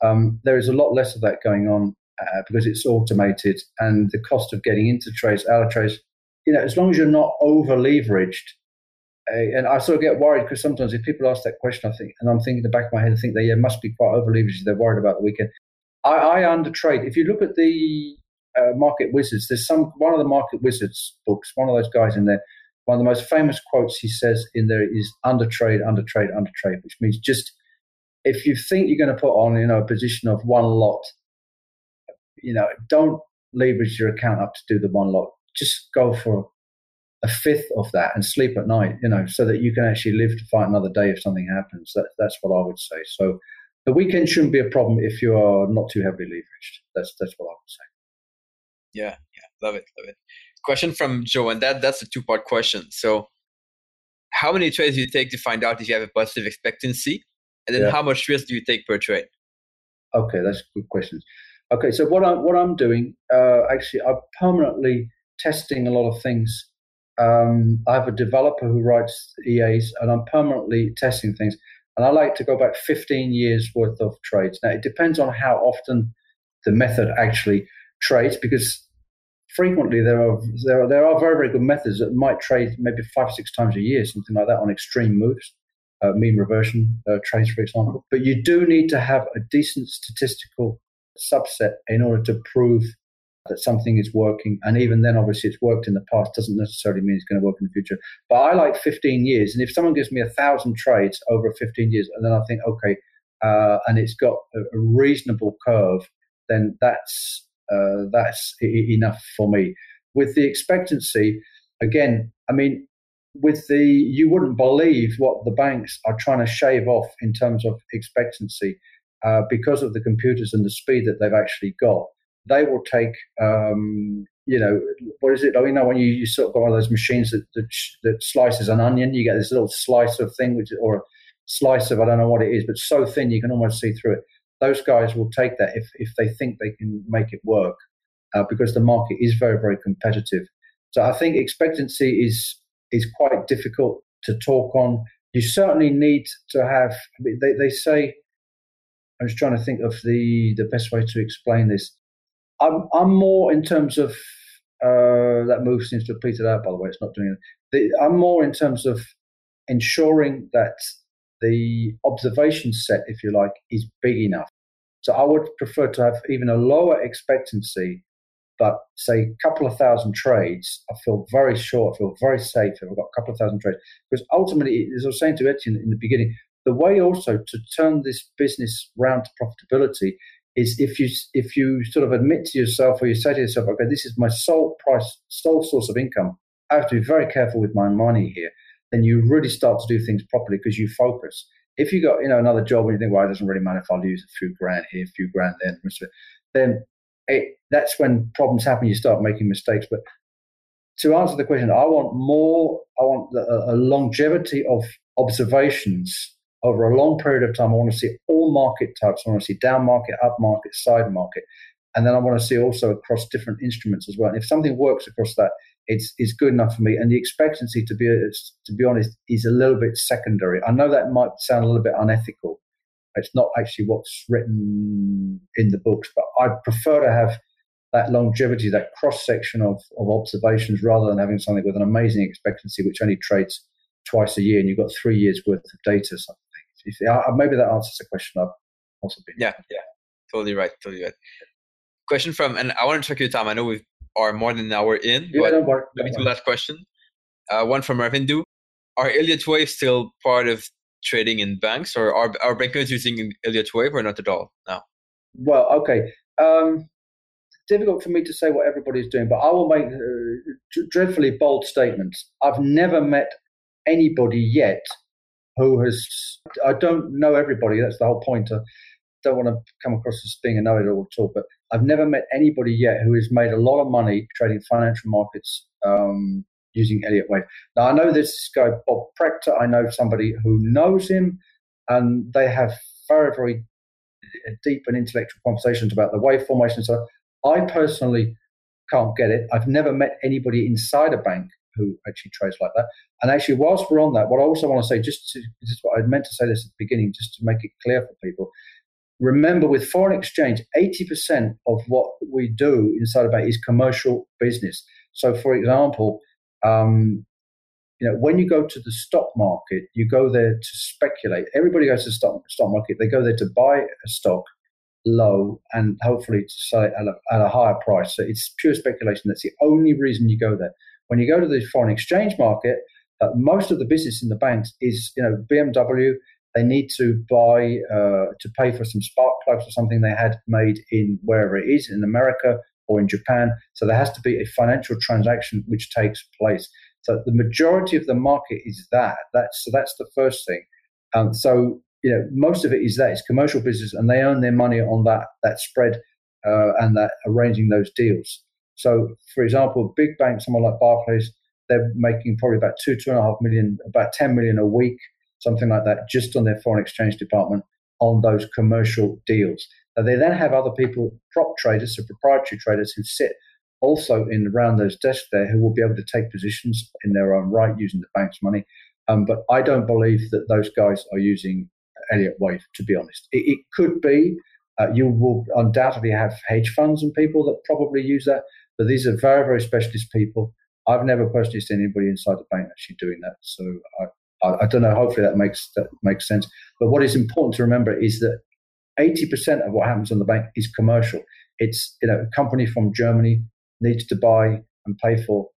Um, there is a lot less of that going on uh, because it's automated and the cost of getting into trades, out of trades, you know, as long as you're not over leveraged. Uh, and I sort of get worried because sometimes if people ask that question, I think, and I'm thinking in the back of my head, I think they yeah, must be quite over leveraged. They're worried about the weekend. I, I under trade. If you look at the uh, Market Wizards, there's some one of the Market Wizards books. One of those guys in there. One of the most famous quotes he says in there is "under trade, under trade, under trade," which means just if you think you're going to put on, you know, a position of one lot, you know, don't leverage your account up to do the one lot. Just go for a fifth of that and sleep at night, you know, so that you can actually live to fight another day if something happens. That, that's what I would say. So the weekend shouldn't be a problem if you are not too heavily leveraged. That's that's what I would say. Yeah, yeah, love it, love it. Question from Joe, and that that's a two part question. So, how many trades do you take to find out if you have a positive expectancy? And then yeah. how much risk do you take per trade? Okay, that's a good question. Okay, so what I'm what I'm doing, uh, actually, I'm permanently testing a lot of things. Um, I have a developer who writes EAs, and I'm permanently testing things. And I like to go back 15 years worth of trades. Now it depends on how often the method actually trades, because frequently there are there are, there are very very good methods that might trade maybe five or six times a year, something like that, on extreme moves uh, mean reversion uh, trades, for example. But you do need to have a decent statistical subset in order to prove that something is working. And even then, obviously, it's worked in the past doesn't necessarily mean it's going to work in the future. But I like 15 years. And if someone gives me a thousand trades over 15 years, and then I think, okay, uh, and it's got a, a, reasonable curve, then that's uh, that's enough for me. With the expectancy, again, I mean, with the you wouldn't believe what the banks are trying to shave off in terms of expectancy uh, because of the computers and the speed that they've actually got. They will take, um, you know, what is it? Oh, you know, when you, you sort of got one of those machines that, that, that slices an onion, you get this little slice of thing, which or a slice of I don't know what it is, but so thin you can almost see through it. Those guys will take that if if they think they can make it work, uh, because the market is very very competitive. So I think expectancy is is quite difficult to talk on. You certainly need to have. They, they say. I was trying to think of the the best way to explain this. I'm I'm more in terms of uh, that move seems to have petered out. By the way, it's not doing it. I'm more in terms of ensuring that the observation set, if you like, is big enough. So I would prefer to have even a lower expectancy but say a couple of thousand trades, I feel very sure, I feel very safe if I've got a couple of thousand trades. Because ultimately, as I was saying to Etienne in the beginning, the way also to turn this business round to profitability is if you if you sort of admit to yourself or you say to yourself, okay, this is my sole price, sole source of income. I have to be very careful with my money here. Then you really start to do things properly because you focus. If you got you know another job and you think, well, it doesn't really matter if I lose a few grand here, a few grand there, then it, that's when problems happen. You start making mistakes. But to answer the question, I want more. I want a, a longevity of observations over a long period of time. I want to see all market types. I want to see down market, up market, side market, and then I want to see also across different instruments as well. And if something works across that, it's it's good enough for me. And the expectancy, to be to be honest, is a little bit secondary. I know that might sound a little bit unethical, it's not actually what's written in the books, but I prefer to have that longevity, that cross section of, of observations, rather than having something with an amazing expectancy which only trades twice a year and you've got three years worth of data. Something. If, maybe that answers the question I've also been. Yeah, yeah, totally right, totally right. Question from, and I want to check your time. I know we are more than an hour in, yeah, but worry, maybe two last questions. Uh, one from Ravindu. Are Elliott Wave still part of trading in banks, or are, are bankers using Elliott Wave or not at all now? Well, okay. Um, difficult for me to say what everybody's doing, but I will make uh, dreadfully bold statements. I've never met anybody yet who has. I don't know everybody. That's the whole point. I don't want to come across as being a know-it-all at all, but I've never met anybody yet who has made a lot of money trading financial markets um, using Elliott Wave. Now, I know this guy, Bob Prechter. I know somebody who knows him, and they have very, very deep and intellectual conversations about the wave formation. So I personally can't get it. I've never met anybody inside a bank who actually trades like that. And actually, whilst we're on that, what I also want to say, just to, this is what I meant to say this at the beginning, just to make it clear for people. Remember, with foreign exchange, 80% of what we do inside a bank is commercial business. So, for example, um, you know, when you go to the stock market, you go there to speculate. Everybody goes to the stock, stock market. They go there to buy a stock low and hopefully to sell it at a, at a higher price. So it's pure speculation. That's the only reason you go there. When you go to the foreign exchange market, uh, most of the business in the banks is, you know, BMW. They need to buy uh, to pay for some spark plugs or something they had made in wherever it is in America or in Japan. So there has to be a financial transaction which takes place. So the majority of the market is that. That's so that's the first thing. Um, so you know most of it is that it's commercial business, and they earn their money on that that spread uh, and that arranging those deals. So, for example, big banks, someone like Barclays, they're making probably about two two and a half million, about ten million a week, something like that, just on their foreign exchange department on those commercial deals. They then have other people, prop traders, so proprietary traders, who sit also in around those desks there, who will be able to take positions in their own right using the bank's money. Um, but I don't believe that those guys are using Elliott Wave, to be honest. It, it could be. Uh, you will undoubtedly have hedge funds and people that probably use that, but these are very, very specialist people. I've never personally seen anybody inside the bank actually doing that. So I, I don't know. Hopefully that makes that makes sense. But what is important to remember is that 80% of what happens on the bank is commercial. It's, you know, a company from Germany needs to buy and pay for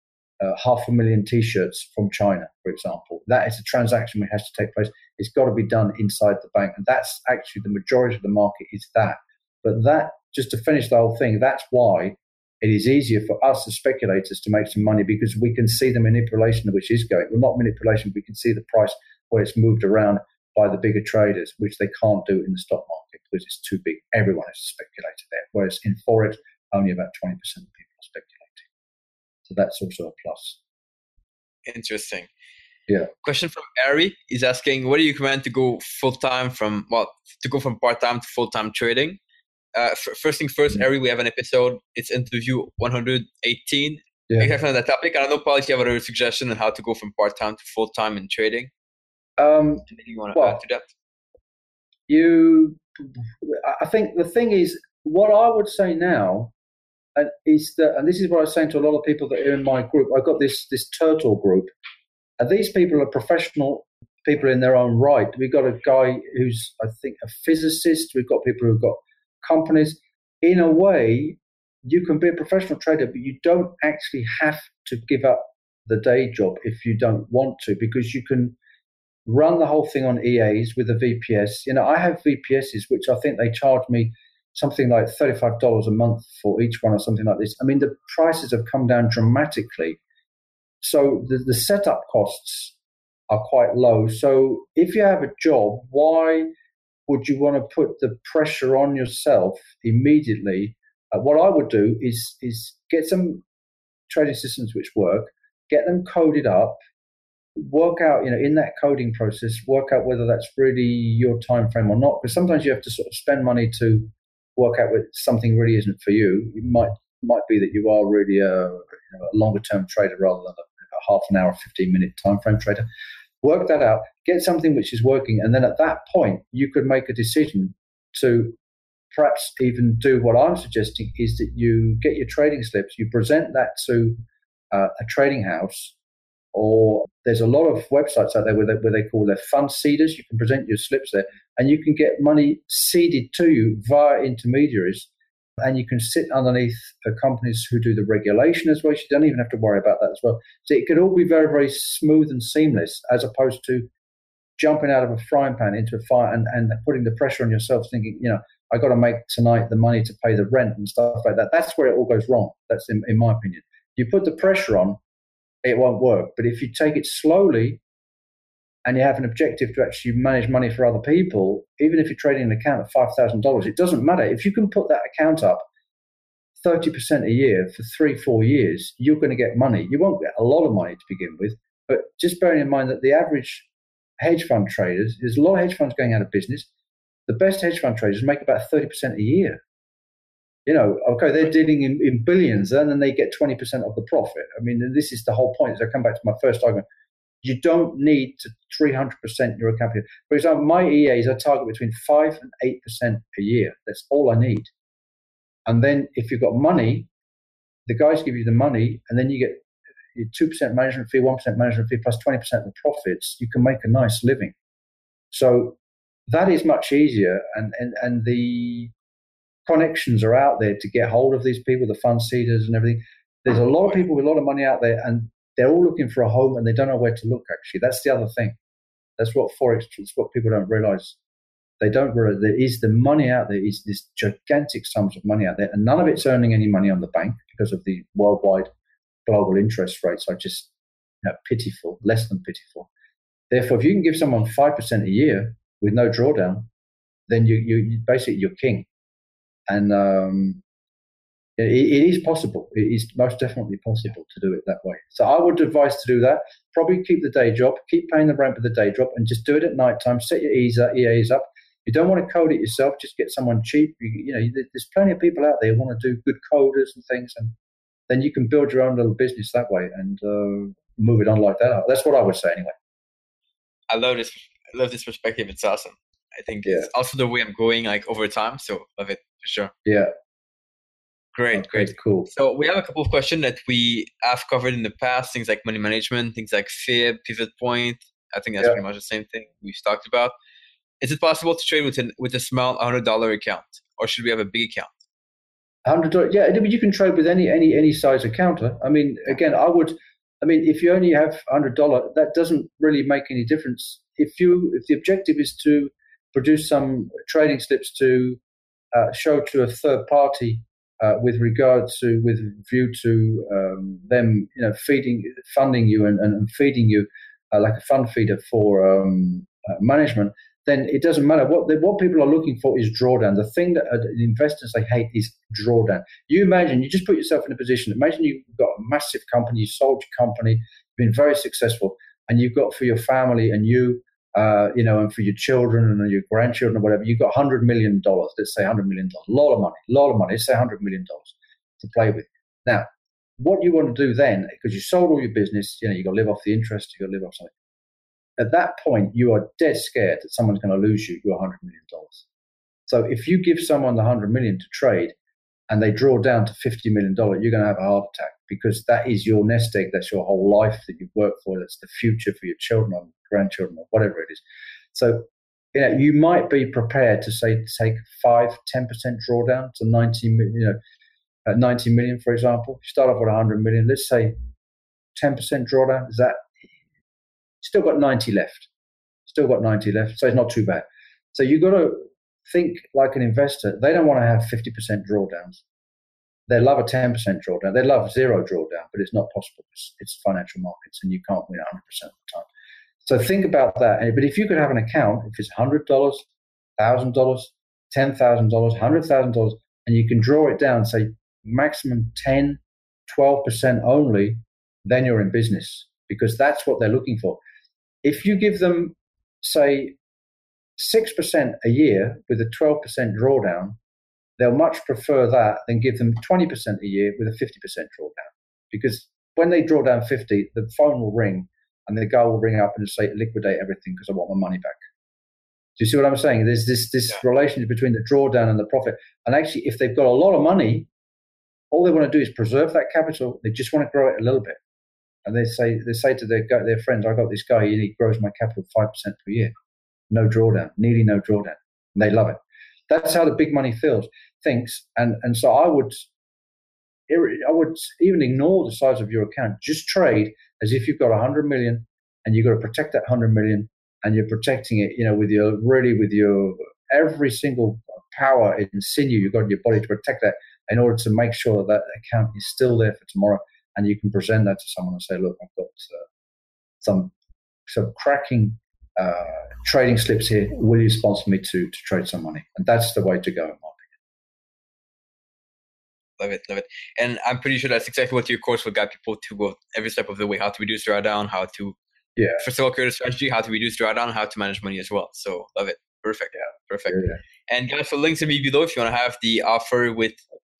uh, half a million T-shirts from China, for example. That is a transaction which has to take place. It's got to be done inside the bank, and that's actually the majority of the market is that. But that, just to finish the whole thing, that's why it is easier for us as speculators to make some money because we can see the manipulation which is going. Well, not manipulation, we can see the price where it's moved around by the bigger traders, which they can't do in the stock market because it's too big. Everyone is a speculator there. Whereas in Forex, only about 20% of people are speculating. So that's also a plus. Interesting. Yeah. Question from Ari is asking, what do you recommend to go full time from well to go from part time to full time trading? Uh, f- first thing 1st mm-hmm. Ari, we have an episode. It's interview 118. Yeah. Exactly on that topic. I don't know, Paul, if you have other suggestion on how to go from part time to full time in trading. Um, you want to well, add to that? You, I think the thing is, what I would say now and is that, and this is what I was saying to a lot of people that are in my group. I've got this this turtle group, and these people are professional people in their own right. We've got a guy who's, I think, a physicist. We've got people who've got companies. In a way, you can be a professional trader, but you don't actually have to give up the day job if you don't want to, because you can run the whole thing on EAs with a VPS. You know, I have VPSs which I think they charge me something like $35 a month for each one or something like this. I mean, the prices have come down dramatically. So the, the setup costs are quite low. So if you have a job, why would you want to put the pressure on yourself immediately? Uh, what I would do is is get some trading systems which work, get them coded up, work out, you know, in that coding process, work out whether that's really your time frame or not. Because sometimes you have to sort of spend money to work out whether something really isn't for you. It might might be that you are really a, you know, a longer term trader rather than a, a half an hour, fifteen minute time frame trader. Work that out, get something which is working, and then at that point you could make a decision to perhaps even do what I'm suggesting is that you get your trading slips, you present that to uh, a trading house or there's a lot of websites out there where they, where they call their fund seeders. You can present your slips there, and you can get money seeded to you via intermediaries. And you can sit underneath companies who do the regulation as well. You don't even have to worry about that as well. So it could all be very, very smooth and seamless, as opposed to jumping out of a frying pan into a fire and, and putting the pressure on yourself, thinking, you know, I got to make tonight the money to pay the rent and stuff like that. That's where it all goes wrong. That's in, in my opinion. You put the pressure on, it won't work. But if you take it slowly and you have an objective to actually manage money for other people, even if you're trading an account of $5,000, it doesn't matter. If you can put that account up 30% a year for three, four years, you're going to get money. You won't get a lot of money to begin with, but just bearing in mind that the average hedge fund traders, there's a lot of hedge funds going out of business. The best hedge fund traders make about 30% a year you know, okay, they're dealing in, in billions and then they get 20% of the profit. I mean, this is the whole point. As I come back to my first argument, you don't need to 300% your company. For example, my EAs, I target between 5 and 8% a year. That's all I need. And then if you've got money, the guys give you the money and then you get your 2% management fee, 1% management fee, plus 20% of the profits. You can make a nice living. So that is much easier. And, and, and the connections are out there to get hold of these people, the fund seeders and everything. There's a lot of people with a lot of money out there, and they're all looking for a home, and they don't know where to look. Actually, that's the other thing. That's what forex. It's what people don't realize. They don't realize there is the money out there. Is this gigantic sums of money out there, and none of it's earning any money on the bank because of the worldwide global interest rates are just you know, pitiful, less than pitiful. Therefore, if you can give someone five percent a year with no drawdown, then you you basically you're king and um, it, it is possible. It is most definitely possible to do it that way. So I would advise to do that. Probably keep the day job, keep paying the rent for the day job, and just do it at night time. Set your EAs up. You don't want to code it yourself. Just get someone cheap. You, you know, there's plenty of people out there who want to do good coders and things, and then you can build your own little business that way and uh, move it on like that. That's what I would say anyway. I love this. I love this perspective. It's awesome. I think yeah. it's also the way I'm going like over time. So love it for sure. Yeah. Great, great. Cool. So we have a couple of questions that we have covered in the past, things like money management, things like FIB, pivot point. I think that's yeah. pretty much the same thing we've talked about. Is it possible to trade with, an, with a small $100 account or should we have a big account? Hundred dollars, yeah. I mean, you can trade with any any any size account. I mean, again, I would I mean, if you only have hundred dollar, that doesn't really make any difference. If you if the objective is to produce some trading slips to uh, show to a third party uh, with regard to with view to um, them, you know, feeding funding you and, and feeding you uh, like a fund feeder for um, uh, management, then it doesn't matter. What they, what people are looking for is drawdown. The thing that investors they hate is drawdown. You imagine you just put yourself in a position. Imagine you've got a massive company, you sold your company, been very successful, and you've got for your family and you. Uh, you know, and for your children and your grandchildren or whatever, you've got $100 million, let's say $100 million, a lot of money, a lot of money, let's say $100 million to play with. Now, what you want to do then, because you sold all your business, you know, you've got to live off the interest, you've got to live off something at that point, you are dead scared that someone's going to lose you your $100 million. So if you give someone the 100 million to trade and they draw down to $50 million, you're going to have a heart attack because that is your nest egg. That's your whole life that you've worked for. That's the future for your children or grandchildren or whatever it is. So, you know, you might be prepared to say take five, 10% drawdown to 90 million, you know, 90 million, for example. Start off with 100 million. Let's say 10% drawdown. Is that Still got 90 left. Still got 90 left. So it's not too bad. So you've got to think like an investor. They don't want to have 50% drawdowns. They love a 10% drawdown. They love zero drawdown, but it's not possible. It's, it's financial markets and you can't win 100% of the time. So think about that. But if you could have an account, if it's $100, $1,000, $10,000, $100,000, and you can draw it down, say maximum 10, 12% only, then you're in business because that's what they're looking for. If you give them, say, 6% a year with a 12% drawdown, they'll much prefer that than give them 20% a year with a 50% drawdown. Because when they draw down 50, the phone will ring and the guy will ring up and say, liquidate everything because I want my money back. Do you see what I'm saying? There's this, this yeah. relationship between the drawdown and the profit. And actually, if they've got a lot of money, all they want to do is preserve that capital. They just want to grow it a little bit and they say they say to their their friends, "I got this guy. He grows my capital five percent per year, no drawdown, nearly no drawdown." And they love it. That's how the big money feels thinks, and and so I would. I would even ignore the size of your account. Just trade as if you've got a hundred million, and you've got to protect that hundred million, and you're protecting it. You know, with your really with your every single power and sinew you've got in your body to protect that in order to make sure that, that account is still there for tomorrow and you can present that to someone and say, look, I've got uh, some some cracking uh, trading slips here. Will you sponsor me to to trade some money? And that's the way to go in marketing. Love it, love it. And I'm pretty sure that's exactly what your course will guide people to go every step of the way, how to reduce drawdown, how to yeah. First of all, create a strategy, how to reduce drawdown, how to manage money as well. So love it. Perfect. Yeah. Perfect. Yeah, yeah. And guys, for links in me below if you want to have the offer with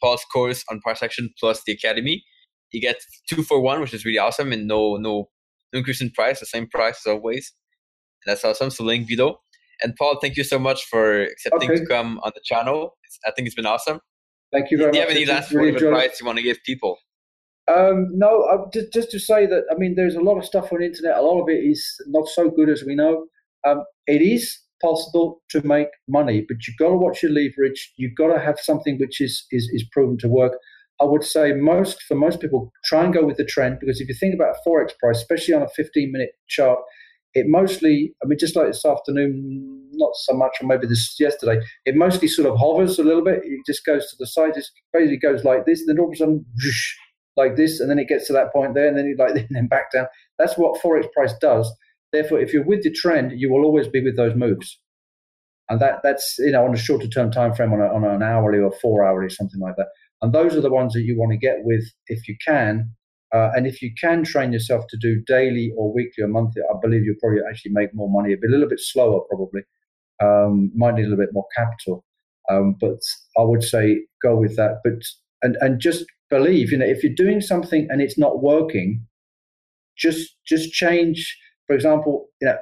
Paul's course on Price Action plus the Academy you get two for one, which is really awesome, and no no no increase in price, the same price as always. That's awesome. So link below. And Paul, thank you so much for accepting okay. to come on the channel. I think it's been awesome. Thank you very Do you much. Do you have any last really word of advice you want to give people? Um, no, uh, just, just to say that I mean, there's a lot of stuff on the internet. A lot of it is not so good as we know. Um, it is possible to make money, but you've got to watch your leverage. You've got to have something which is is, is proven to work. I would say most for most people try and go with the trend because if you think about forex price, especially on a 15 minute chart, it mostly I mean just like this afternoon, not so much, or maybe this yesterday, it mostly sort of hovers a little bit. It just goes to the side, it basically goes like this, then all of a sudden like this, and then it gets to that point there, and then it like <laughs> and then back down. That's what forex price does. Therefore, if you're with the trend, you will always be with those moves and that that's you know on a shorter term time frame on, a, on an hourly or four hourly something like that and those are the ones that you want to get with if you can. Uh, and if you can train yourself to do daily or weekly or monthly, I believe you'll probably actually make more money. It'll be a little bit slower, probably. Um, might need a little bit more capital. Um, but I would say go with that. But and and just believe, you know, if you're doing something and it's not working, just just change. For example, you know,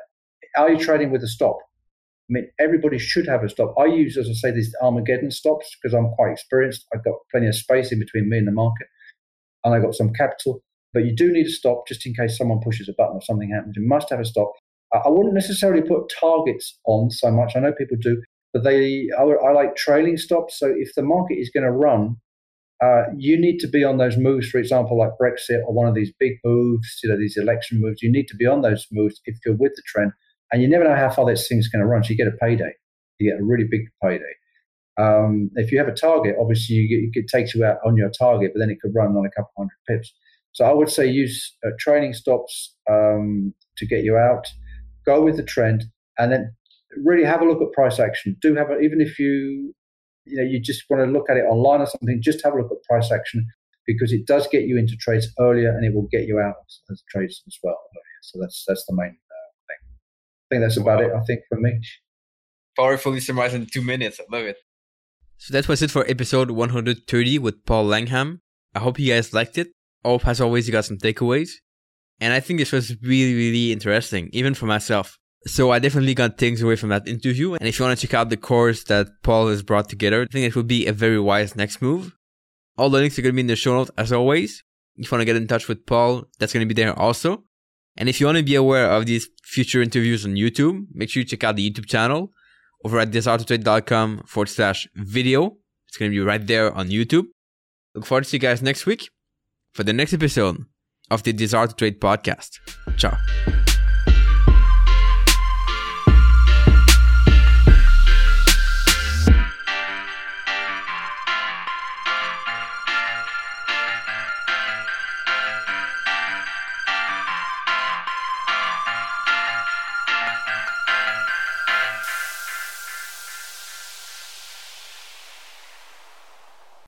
are you trading with a stop? I mean, everybody should have a stop. I use, as I say, these Armageddon stops because I'm quite experienced. I've got plenty of space in between me and the market, and I got some capital. But you do need a stop just in case someone pushes a button or something happens. You must have a stop. I wouldn't necessarily put targets on so much. I know people do, but they I, I like trailing stops. So if the market is going to run, uh, you need to be on those moves, for example, like Brexit or one of these big moves, you know, these election moves. You need to be on those moves if you're with the trend. And you never know how far this thing's going to run. So you get a payday. You get a really big payday. Um, if you have a target, obviously you get, it takes you out on your target, but then it could run on a couple hundred pips. So I would say use uh, trailing stops um, to get you out. Go with the trend, and then really have a look at price action. Do have a, even if you you know you just want to look at it online or something, just have a look at price action because it does get you into trades earlier and it will get you out of trades as well. So that's that's the main uh, thing. I think that's about wow. it. I think for me. Powerfully summarized in two minutes. I love it. So that was it for episode 130 with Paul Langham. I hope you guys liked it. I hope, as always, you got some takeaways. And I think this was really, really interesting, even for myself. So I definitely got things away from that interview. And if you want to check out the course that Paul has brought together, I think it would be a very wise next move. All the links are going to be in the show notes as always. If you want to get in touch with Paul, that's going to be there also. And if you want to be aware of these future interviews on YouTube, make sure you check out the YouTube channel over at desiretotrade.com forward slash video. It's going to be right there on YouTube. Look forward to see you guys next week for the next episode of the Desire To Trade podcast. Ciao.